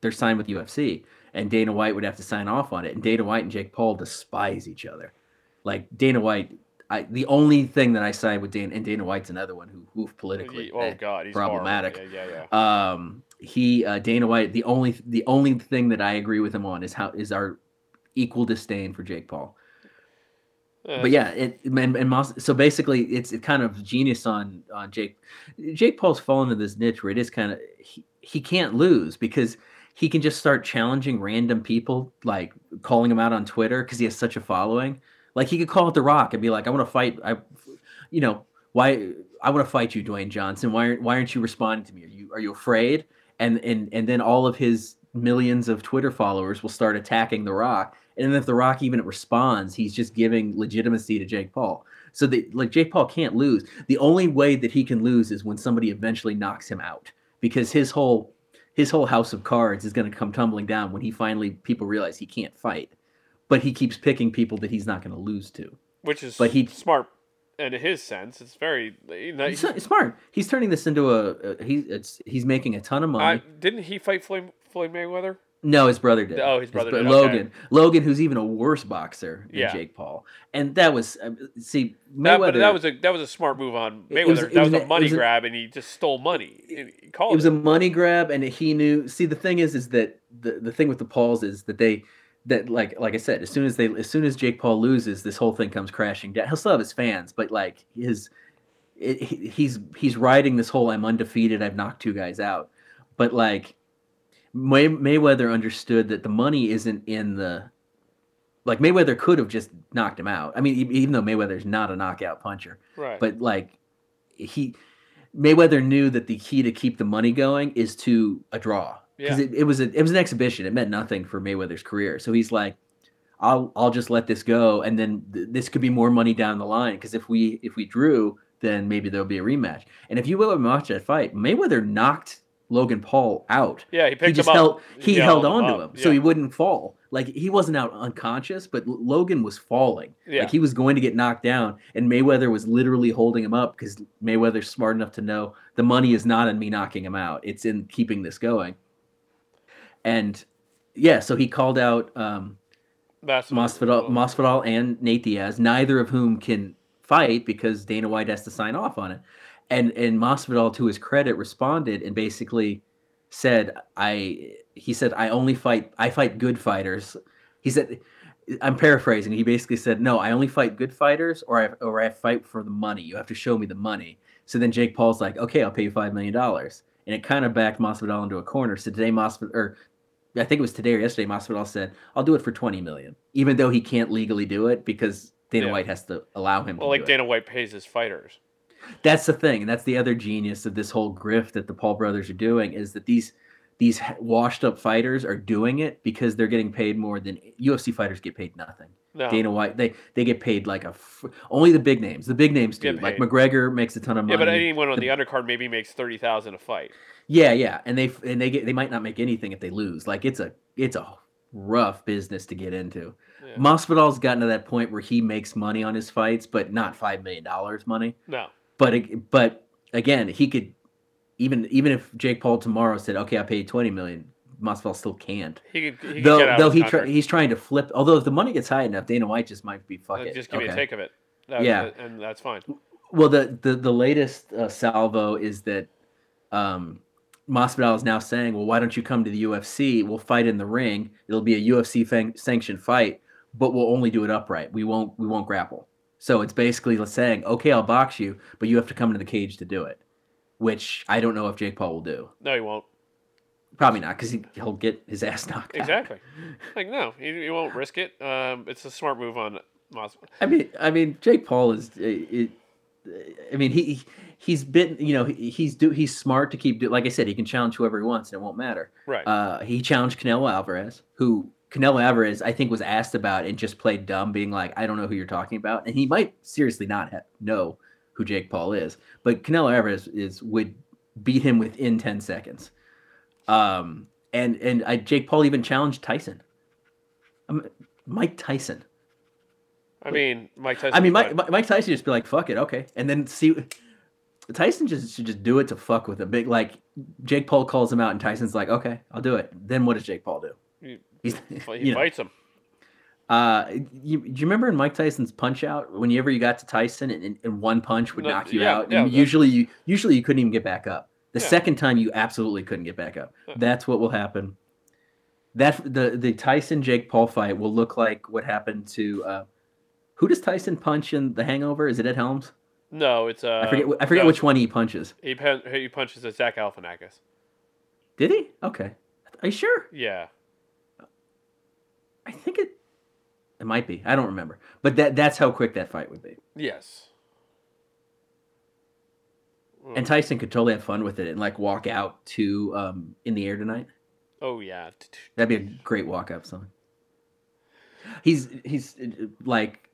Speaker 2: they're signed with UFC, and Dana White would have to sign off on it. And Dana White and Jake Paul despise each other. Like Dana White, I the only thing that I signed with Dana and Dana White's another one who who politically
Speaker 1: oh
Speaker 2: eh,
Speaker 1: God, he's
Speaker 2: problematic.
Speaker 1: Yeah, yeah, yeah.
Speaker 2: um he uh, Dana White the only the only thing that I agree with him on is how is our equal disdain for Jake Paul.
Speaker 1: Uh,
Speaker 2: But yeah, it and, and Mas, so basically it's it kind of genius on on Jake. Jake Paul's fallen into this niche where it is kind of he, he can't lose because he can just start challenging random people like calling him out on Twitter because he has such a following. Like he could call it The Rock and be like, "I want to fight. I, you know, why I want to fight you, Dwayne Johnson. Why aren't why aren't you responding to me? Are you are you afraid?" And and and then all of his millions of Twitter followers will start attacking The Rock. And if The Rock even responds, he's just giving legitimacy to Jake Paul. So that like Jake Paul can't lose. The only way that he can lose is when somebody eventually knocks him out because his whole his whole house of cards is going to come tumbling down when he finally people realize he can't fight. But he keeps picking people that he's not going to lose to.
Speaker 1: which is
Speaker 2: but he-
Speaker 1: smart in his sense. It's very. Know,
Speaker 2: He's smart. He's turning this into a, a he. It's he's making a ton of money.
Speaker 1: I, didn't he fight Floyd, Floyd Mayweather?
Speaker 2: No, his brother did.
Speaker 1: Oh, his brother
Speaker 2: bro-
Speaker 1: did, okay.
Speaker 2: Logan. Logan, who's even a worse boxer than
Speaker 1: Yeah.
Speaker 2: Jake Paul, and that was uh, see
Speaker 1: That,
Speaker 2: Mayweather.
Speaker 1: but that was a that was a smart move on
Speaker 2: It
Speaker 1: Mayweather.
Speaker 2: was- it
Speaker 1: that was,
Speaker 2: was
Speaker 1: a
Speaker 2: a-
Speaker 1: money
Speaker 2: it was a-
Speaker 1: grab, and he just stole money. And he called
Speaker 2: it was a money grab, and he knew. See, the thing is, is that the the thing with the Pauls is that they that like like I said, as soon as they as soon as Jake Paul loses, this whole thing comes crashing down. He'll still have his fans, but like his. It, he- he's he's riding this whole I'm undefeated. I've knocked two guys out, but like May, Mayweather understood that the money isn't in the like Mayweather could have just knocked him out. I mean, even though Mayweather's not a knockout puncher,
Speaker 1: Right.
Speaker 2: but like he Mayweather knew that the key to keep the money going is to a draw because
Speaker 1: yeah.
Speaker 2: it, it was a, it was an exhibition. It meant nothing for Mayweather's career. So he's like, I'll I'll just let this go, and then th- this could be more money down the line. Because if we if we drew, then maybe there'll be a rematch. And if you will watch that fight, Mayweather knocked Logan Paul out.
Speaker 1: yeah, he picked
Speaker 2: He just
Speaker 1: him up.
Speaker 2: he
Speaker 1: yeah,
Speaker 2: held
Speaker 1: held
Speaker 2: on to him so he wouldn't fall. Like he wasn't out unconscious, but Logan was falling.
Speaker 1: Yeah.
Speaker 2: Like he was going to get knocked down, and Mayweather was literally holding him up because Mayweather's smart enough to know the money is not in me knocking him out; it's in keeping this going. And yeah, so he called out um, Masvidal, Masvidal and Nate Diaz, neither of whom can fight because Dana White has to sign off on it. And and Masvidal, to his credit, responded and basically said, "I." He said, "I only fight. I fight good fighters." He said, "I'm paraphrasing." He basically said, "No, I only fight good fighters, or I or I fight for the money. You have to show me the money." So then Jake Paul's like, "Okay, I'll pay you five million dollars," and it kind of backed Masvidal into a corner. So today, Masvidal or I think it was today or yesterday, Masvidal said, "I'll do it for twenty million, even though he can't legally do it because Dana
Speaker 1: Yeah.
Speaker 2: White has to allow him
Speaker 1: well,
Speaker 2: to
Speaker 1: like
Speaker 2: do it."
Speaker 1: Dana White pays his fighters.
Speaker 2: That's the thing, and that's the other genius of this whole grift that the Paul brothers are doing is that these these washed up fighters are doing it because they're getting paid more than UFC fighters get paid nothing.
Speaker 1: No.
Speaker 2: Dana White, they they get paid like a f- only the big names. The big names do. Like. McGregor makes a ton of money.
Speaker 1: yeah, but anyone on
Speaker 2: The-
Speaker 1: the undercard maybe makes thirty thousand a fight.
Speaker 2: Yeah, yeah, and they and they get they might not make anything if they lose. Like it's a it's a rough business to get into.
Speaker 1: Yeah.
Speaker 2: Masvidal's gotten to that point where he makes money on his fights, but not five million dollars money.
Speaker 1: No.
Speaker 2: But but again, he could even even if Jake Paul tomorrow said, "Okay, I'll pay you twenty million, Masvidal still can't.
Speaker 1: He could, he could
Speaker 2: Though
Speaker 1: get out
Speaker 2: though he try, he's trying to flip. Although if the money gets high enough, Dana White just might be fuck it.
Speaker 1: Just give me a take of it. That-
Speaker 2: Yeah.
Speaker 1: and that's fine.
Speaker 2: Well, the the the latest uh, salvo is that um, Masvidal is now saying, "Well, why don't you come to the UFC? We'll fight in the ring. It'll be a UFC fan- sanctioned fight, but we'll only do it upright. We won't we won't grapple." So it's basically saying, "Okay, I'll box you, but you have to come to the cage to do it," which I don't know if Jake Paul will do.
Speaker 1: No, he won't.
Speaker 2: Probably not, because he, he'll get his ass knocked out.
Speaker 1: Exactly. like no, he, he won't risk it. Um, it's a smart move on Mas.
Speaker 2: I mean, I mean, Jake Paul is. uh, It, I mean, he he's been, you know, he's do he's smart to keep. do Like I said, he can challenge whoever he wants, and it won't matter.
Speaker 1: Right.
Speaker 2: Uh, he challenged Canelo Alvarez, who Canelo Alvarez I think was asked about and just played dumb, being like, "I don't know who you're talking about," and he might seriously not ha- know who Jake Paul is, but Canelo Alvarez is would beat him within ten seconds. Um, and and I, Jake Paul even challenged Tyson. Um, Mike Tyson.
Speaker 1: I mean, Mike Tyson.
Speaker 2: I mean. Mike, Mike Tyson just be like, "Fuck it, okay," and then see. Tyson just should just do it to fuck with him. Big like Jake Paul calls him out, and Tyson's like, "Okay, I'll do it." Then what does Jake Paul do?
Speaker 1: He-
Speaker 2: He's,
Speaker 1: he
Speaker 2: you know,
Speaker 1: fights him.
Speaker 2: uh, you, do you remember in Mike Tyson's Punch Out? Whenever you got to Tyson, and, and one punch would
Speaker 1: No,
Speaker 2: knock you
Speaker 1: yeah,
Speaker 2: out,
Speaker 1: yeah,
Speaker 2: usually you usually you couldn't even get back up. The
Speaker 1: Yeah.
Speaker 2: second time, you absolutely couldn't get back up.
Speaker 1: Yeah.
Speaker 2: That's what will happen. That the the Tyson Jake Paul fight will look like what happened to. Uh, who does Tyson punch in The Hangover? Is it Ed Helms?
Speaker 1: No, it's uh.
Speaker 2: I forget. I forget
Speaker 1: no,
Speaker 2: which one he punches.
Speaker 1: He he punches at Zach Galifianakis.
Speaker 2: Did he? Okay. Are you sure?
Speaker 1: Yeah.
Speaker 2: I think it. It might be. I don't remember. But that that's how quick that fight would be.
Speaker 1: Yes.
Speaker 2: And Tyson could totally have fun with it and like walk out to um in the air tonight.
Speaker 1: Oh yeah.
Speaker 2: That'd be a great walk up song. He's he's uh, like,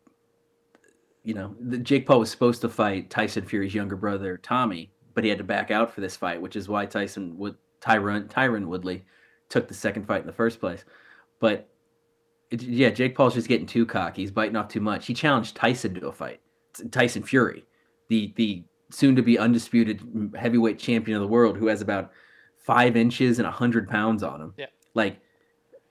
Speaker 2: you know, the, Jake Paul was supposed to fight Tyson Fury's younger brother Tommy, but he had to back out for this fight, which is why Tyson would Tyron Tyron Woodley took the second fight in the first place. But it, yeah, Jake Paul's just getting too cocky. He's biting off too much. He challenged Tyson to a fight. Tyson Fury, the the soon to be undisputed heavyweight champion of the world, who has about five inches and a hundred pounds on him.
Speaker 1: Yeah.
Speaker 2: like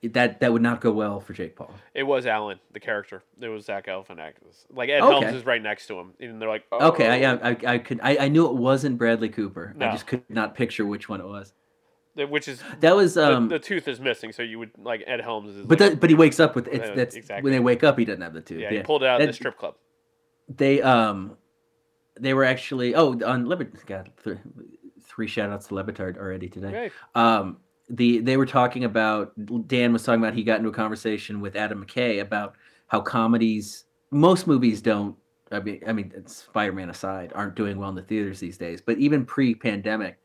Speaker 2: that that would not go well for Jake Paul.
Speaker 1: It was Alan, the character. It was Zach Galifianakis. Like Ed
Speaker 2: Okay.
Speaker 1: Helms is right next to him, and they're like, oh.
Speaker 2: Okay, I, I I could I, I knew it wasn't Bradley Cooper. I just could not picture which one it was.
Speaker 1: which is
Speaker 2: That was
Speaker 1: the,
Speaker 2: um,
Speaker 1: the tooth is missing, so you would like Ed Helms is.
Speaker 2: but
Speaker 1: like,
Speaker 2: that, but he wakes up with it's that's
Speaker 1: exactly.
Speaker 2: when they wake up he doesn't have the tooth.
Speaker 1: yeah,
Speaker 2: Yeah,
Speaker 1: he pulled it out in the strip club.
Speaker 2: they um they were actually oh on Lebit got th- three shout outs to Le Batard already today.
Speaker 1: Okay.
Speaker 2: Um the they were talking about Dan was talking about he got into a conversation with Adam McKay about how comedies most movies don't I mean I mean Spider-Man aside aren't doing well in the theaters these days but even pre-pandemic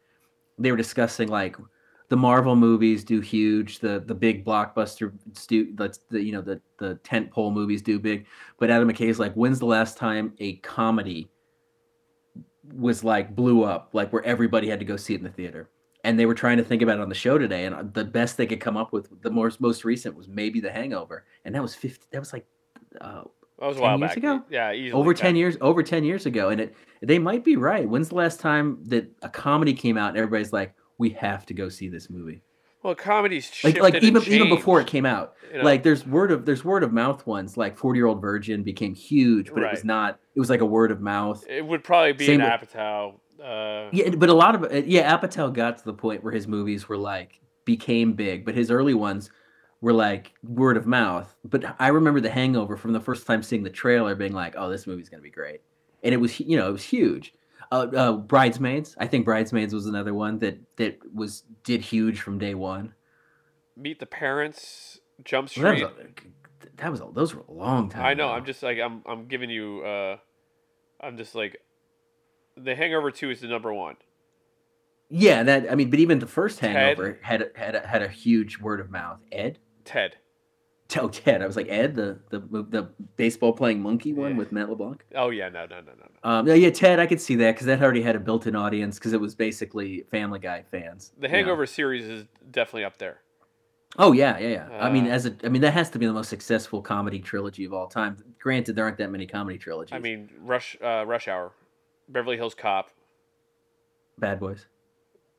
Speaker 2: they were discussing like the Marvel movies do huge the the big blockbuster stu- the, the you know the the tent pole movies do big but Adam McKay is like when's the last time a comedy was like blew up like where everybody had to go see it in the theater. And they were trying to think about it on the show today and the best they could come up with the most most recent was maybe the hangover. And that was 50 that was like uh,
Speaker 1: That was a
Speaker 2: 10
Speaker 1: while
Speaker 2: years
Speaker 1: back.
Speaker 2: ago?
Speaker 1: Yeah, easily
Speaker 2: over 10 years over 10 years ago. And it they might be right. When's the last time that a comedy came out and everybody's like we have to go see this movie
Speaker 1: Well, comedies
Speaker 2: like like even even before it came out
Speaker 1: you know?
Speaker 2: like there's word of there's word of mouth ones like 40 year old virgin became huge but it was not it was like a word of mouth
Speaker 1: it would probably be
Speaker 2: Same
Speaker 1: an
Speaker 2: with-
Speaker 1: Apatow. Uh,
Speaker 2: Yeah, but a lot of yeah, Apatow got to the point where his movies were like became big, but his early ones were like word of mouth. But I remember The Hangover from the first time seeing the trailer, being like, "Oh, this movie's gonna be great," and it was you know it was huge. Uh, uh, Bridesmaids, I think Bridesmaids was another one that that was did huge from day one.
Speaker 1: Meet the Parents, Jump
Speaker 2: Well, that
Speaker 1: Street.
Speaker 2: was a, that was a, those were a long time.
Speaker 1: I know.
Speaker 2: ago.
Speaker 1: I'm just like I'm. I'm giving you. Uh, I'm just like. The Hangover Two is the number one.
Speaker 2: yeah, that I mean, but even the first
Speaker 1: Ted.
Speaker 2: Hangover had had a, had a huge word of mouth. Ed.
Speaker 1: Ted.
Speaker 2: Oh, Ted. I was like Ed, the the the baseball playing monkey one
Speaker 1: Yeah.
Speaker 2: with Matt LeBlanc.
Speaker 1: Oh yeah, no, no, no, no, no.
Speaker 2: Um, yeah, Ted. I could see that because that already had a built-in audience because it was basically Family Guy fans.
Speaker 1: The
Speaker 2: you know.
Speaker 1: Hangover series is definitely up there.
Speaker 2: Oh yeah, yeah, yeah. I mean,
Speaker 1: Uh,
Speaker 2: as a, I mean, that has to be the most successful comedy trilogy of all time. Granted, there aren't that many comedy trilogies.
Speaker 1: I mean, Rush, uh, Rush Hour, Beverly Hills Cop.
Speaker 2: Bad Boys.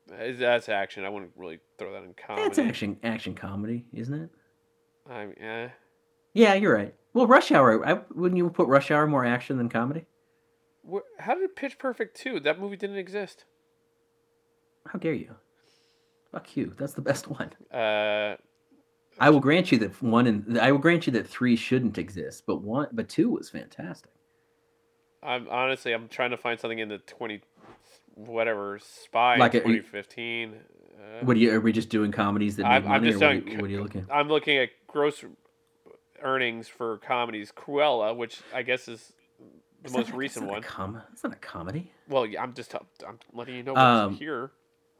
Speaker 1: That's action? I wouldn't really throw that in comedy.
Speaker 2: That's action, action comedy, isn't it?
Speaker 1: I mean, eh.
Speaker 2: Yeah, you're right. Well, Rush Hour. I, wouldn't you put Rush Hour more action than comedy?
Speaker 1: How did Pitch Perfect two? That movie didn't exist.
Speaker 2: How dare you? Fuck you. That's the best one.
Speaker 1: Uh,
Speaker 2: I will grant you that one and I will grant you that three shouldn't exist, but one, but two was fantastic.
Speaker 1: I'm honestly, I'm trying to find something in the twenty, whatever Spy
Speaker 2: Like a-
Speaker 1: 2015. Uh,
Speaker 2: What do you? Are we just doing comedies that make
Speaker 1: I'm- I'm just
Speaker 2: or what, are
Speaker 1: doing
Speaker 2: you, what are you looking?
Speaker 1: I'm looking at gross earnings for comedies. Cruella, which I guess is the
Speaker 2: It's
Speaker 1: most
Speaker 2: not-
Speaker 1: recent one.
Speaker 2: Com- it's not a comedy.
Speaker 1: Well, yeah, I'm just I'm letting you know what's
Speaker 2: Um,
Speaker 1: here.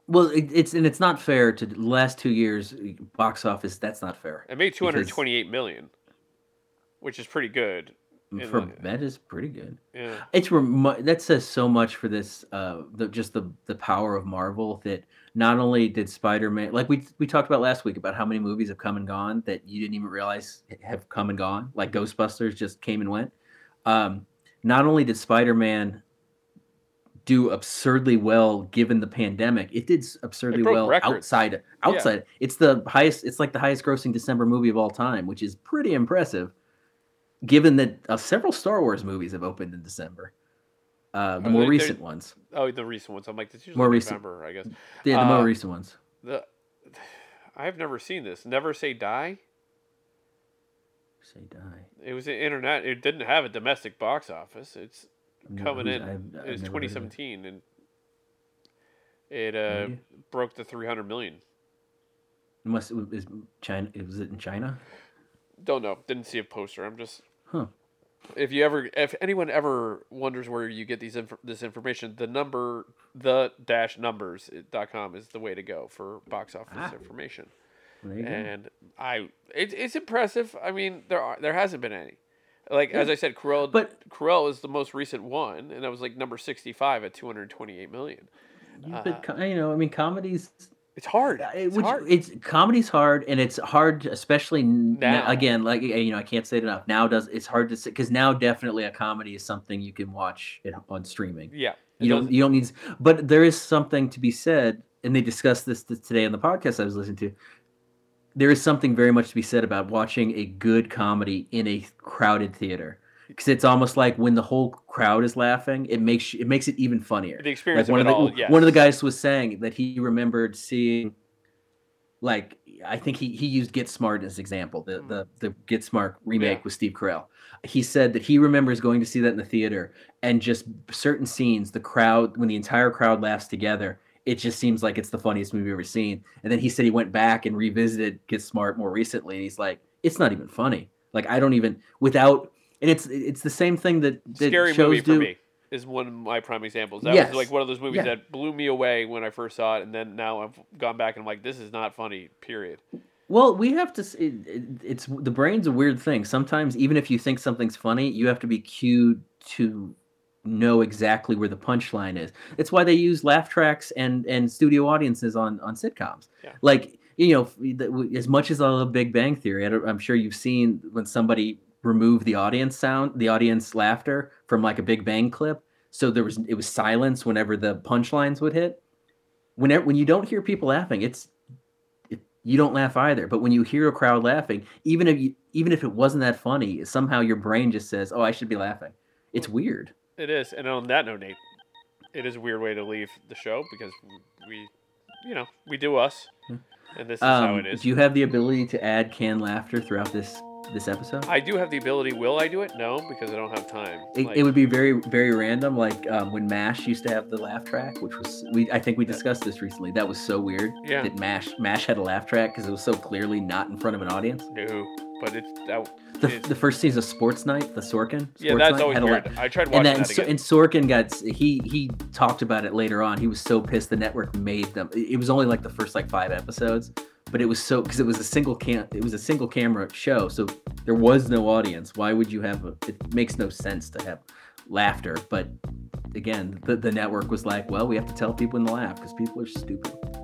Speaker 2: Well, it, it's and it's not fair to the last two years box office. That's not fair.
Speaker 1: It made
Speaker 2: because-
Speaker 1: 228 million, which is pretty good.
Speaker 2: For
Speaker 1: the-
Speaker 2: that is pretty good.
Speaker 1: Yeah.
Speaker 2: It's that says so much for this. Uh, the just the the power of Marvel that not only did Spider Man like we we talked about last week about how many movies have come and gone that you didn't even realize have come and gone. Like Ghostbusters just came and went. Um, not only did Spider Man do absurdly well given the pandemic, it did absurdly
Speaker 1: broke
Speaker 2: well
Speaker 1: records.
Speaker 2: outside. Outside, it's the highest. It's like the highest grossing December movie of all time, which is pretty impressive, given that uh, several Star Wars movies have opened in December. Uh, the
Speaker 1: Are
Speaker 2: more
Speaker 1: they-
Speaker 2: recent ones,
Speaker 1: Oh, the recent ones. I'm like, this usually
Speaker 2: More recent.
Speaker 1: November, I guess.
Speaker 2: yeah, the more
Speaker 1: Uh,
Speaker 2: recent ones.
Speaker 1: The I've never seen this. Never Say Die.
Speaker 2: Say die.
Speaker 1: It was an internet. It didn't have a domestic box office. It's
Speaker 2: No,
Speaker 1: coming in.
Speaker 2: I've- I've
Speaker 1: it was
Speaker 2: never heard of it.
Speaker 1: 2017, and it uh, broke the 300 million.
Speaker 2: Must is China? Was it in China?
Speaker 1: Don't know. Didn't see a poster. I'm just.
Speaker 2: Huh.
Speaker 1: If you ever, if anyone ever wonders where you get these inf- this information, the number the dash numbers dot com is the way to go for box office
Speaker 2: Ah.
Speaker 1: information.
Speaker 2: There you go.
Speaker 1: and I it, it's impressive. I mean, there are there hasn't been any. Like as I said, Cruella,
Speaker 2: But-
Speaker 1: Cruella is the most recent one, and that was like number sixty five at two hundred twenty eight million.
Speaker 2: Yeah, but co- you know, I mean, comedies.
Speaker 1: It's hard.
Speaker 2: uh,
Speaker 1: It's
Speaker 2: which,
Speaker 1: hard.
Speaker 2: It's comedy's hard, and it's hard, especially n-
Speaker 1: Now.
Speaker 2: again, like you know, I can't say it enough. Now does it's hard to say because now definitely a comedy is something you can watch it on streaming.
Speaker 1: yeah,
Speaker 2: You don't
Speaker 1: does-
Speaker 2: you don't need, but there is something to be said, and they discussed this today on the podcast I was listening to. There is something very much to be said about watching a good comedy in a crowded theater because it's almost like when the whole crowd is laughing, it makes it makes it even funnier.
Speaker 1: the experience
Speaker 2: Like one
Speaker 1: of
Speaker 2: of the
Speaker 1: all. Yes.
Speaker 2: one of the guys was saying that he remembered seeing, like I think he he used Get Smart as example, the
Speaker 1: Mhm.
Speaker 2: the the Get Smart remake
Speaker 1: Yeah.
Speaker 2: with Steve Carell. He said that he remembers going to see that in the theater and just certain scenes, the crowd when the entire crowd laughs together, it just seems like it's the funniest movie ever seen. And then he said he went back and revisited Get Smart more recently, and he's like, it's not even funny. Like I don't even without, and it's it's the same thing that, that
Speaker 1: Scary
Speaker 2: shows
Speaker 1: movie
Speaker 2: do.
Speaker 1: for me is one of my prime examples. That
Speaker 2: Yes.
Speaker 1: was like one of those movies
Speaker 2: Yeah.
Speaker 1: that blew me away when I first saw it, and then now I've gone back and I'm like, this is not funny. Period.
Speaker 2: Well, we have to. s- It, it, it's the brain's a weird thing. Sometimes, even if you think something's funny, you have to be cued to know exactly where the punchline is. It's why they use laugh tracks and and studio audiences on on sitcoms.
Speaker 1: Yeah.
Speaker 2: Like you know, as much as I love Big Bang Theory, I don't, I'm sure you've seen when somebody removed the audience sound, the audience laughter from like a Big Bang clip, so there was it was silence whenever the punchlines would hit. Whenever when you don't hear people laughing, it's it, you don't laugh either. But when you hear a crowd laughing, even if you even if it wasn't that funny, somehow your brain just says, "Oh, I should be laughing." It's weird.
Speaker 1: It is, and on that note, Nate, it is a weird way to leave the show because we, you know, we do us,
Speaker 2: Hmm.
Speaker 1: and this is how
Speaker 2: Um,
Speaker 1: it is.
Speaker 2: do you have the ability to add canned laughter throughout this this episode?
Speaker 1: I do have the ability. Will I do it? No, because I don't have time.
Speaker 2: It,
Speaker 1: Like,
Speaker 2: it would be very very random, like um, when Mash used to have the laugh track, which was we I think we discussed this recently. That was so weird
Speaker 1: Yeah.
Speaker 2: that Mash Mash had a laugh track because it was so clearly not in front of an audience.
Speaker 1: no, but it's that.
Speaker 2: The, the first season of Sports Night, the Sorkin.
Speaker 1: yeah,
Speaker 2: Sports
Speaker 1: that's
Speaker 2: Night,
Speaker 1: always
Speaker 2: had a
Speaker 1: weird. I tried
Speaker 2: and
Speaker 1: watching
Speaker 2: then
Speaker 1: that
Speaker 2: So-
Speaker 1: again.
Speaker 2: and Sorkin got he he talked about it later on. He was so pissed the network made them. It was only like the first like five episodes, but it was so because it was a single cam it was a single camera show, so there was no audience. Why would you have? A, it makes no sense to have laughter, but again, the, the network was like, well, we have to tell people in the laugh because people are stupid.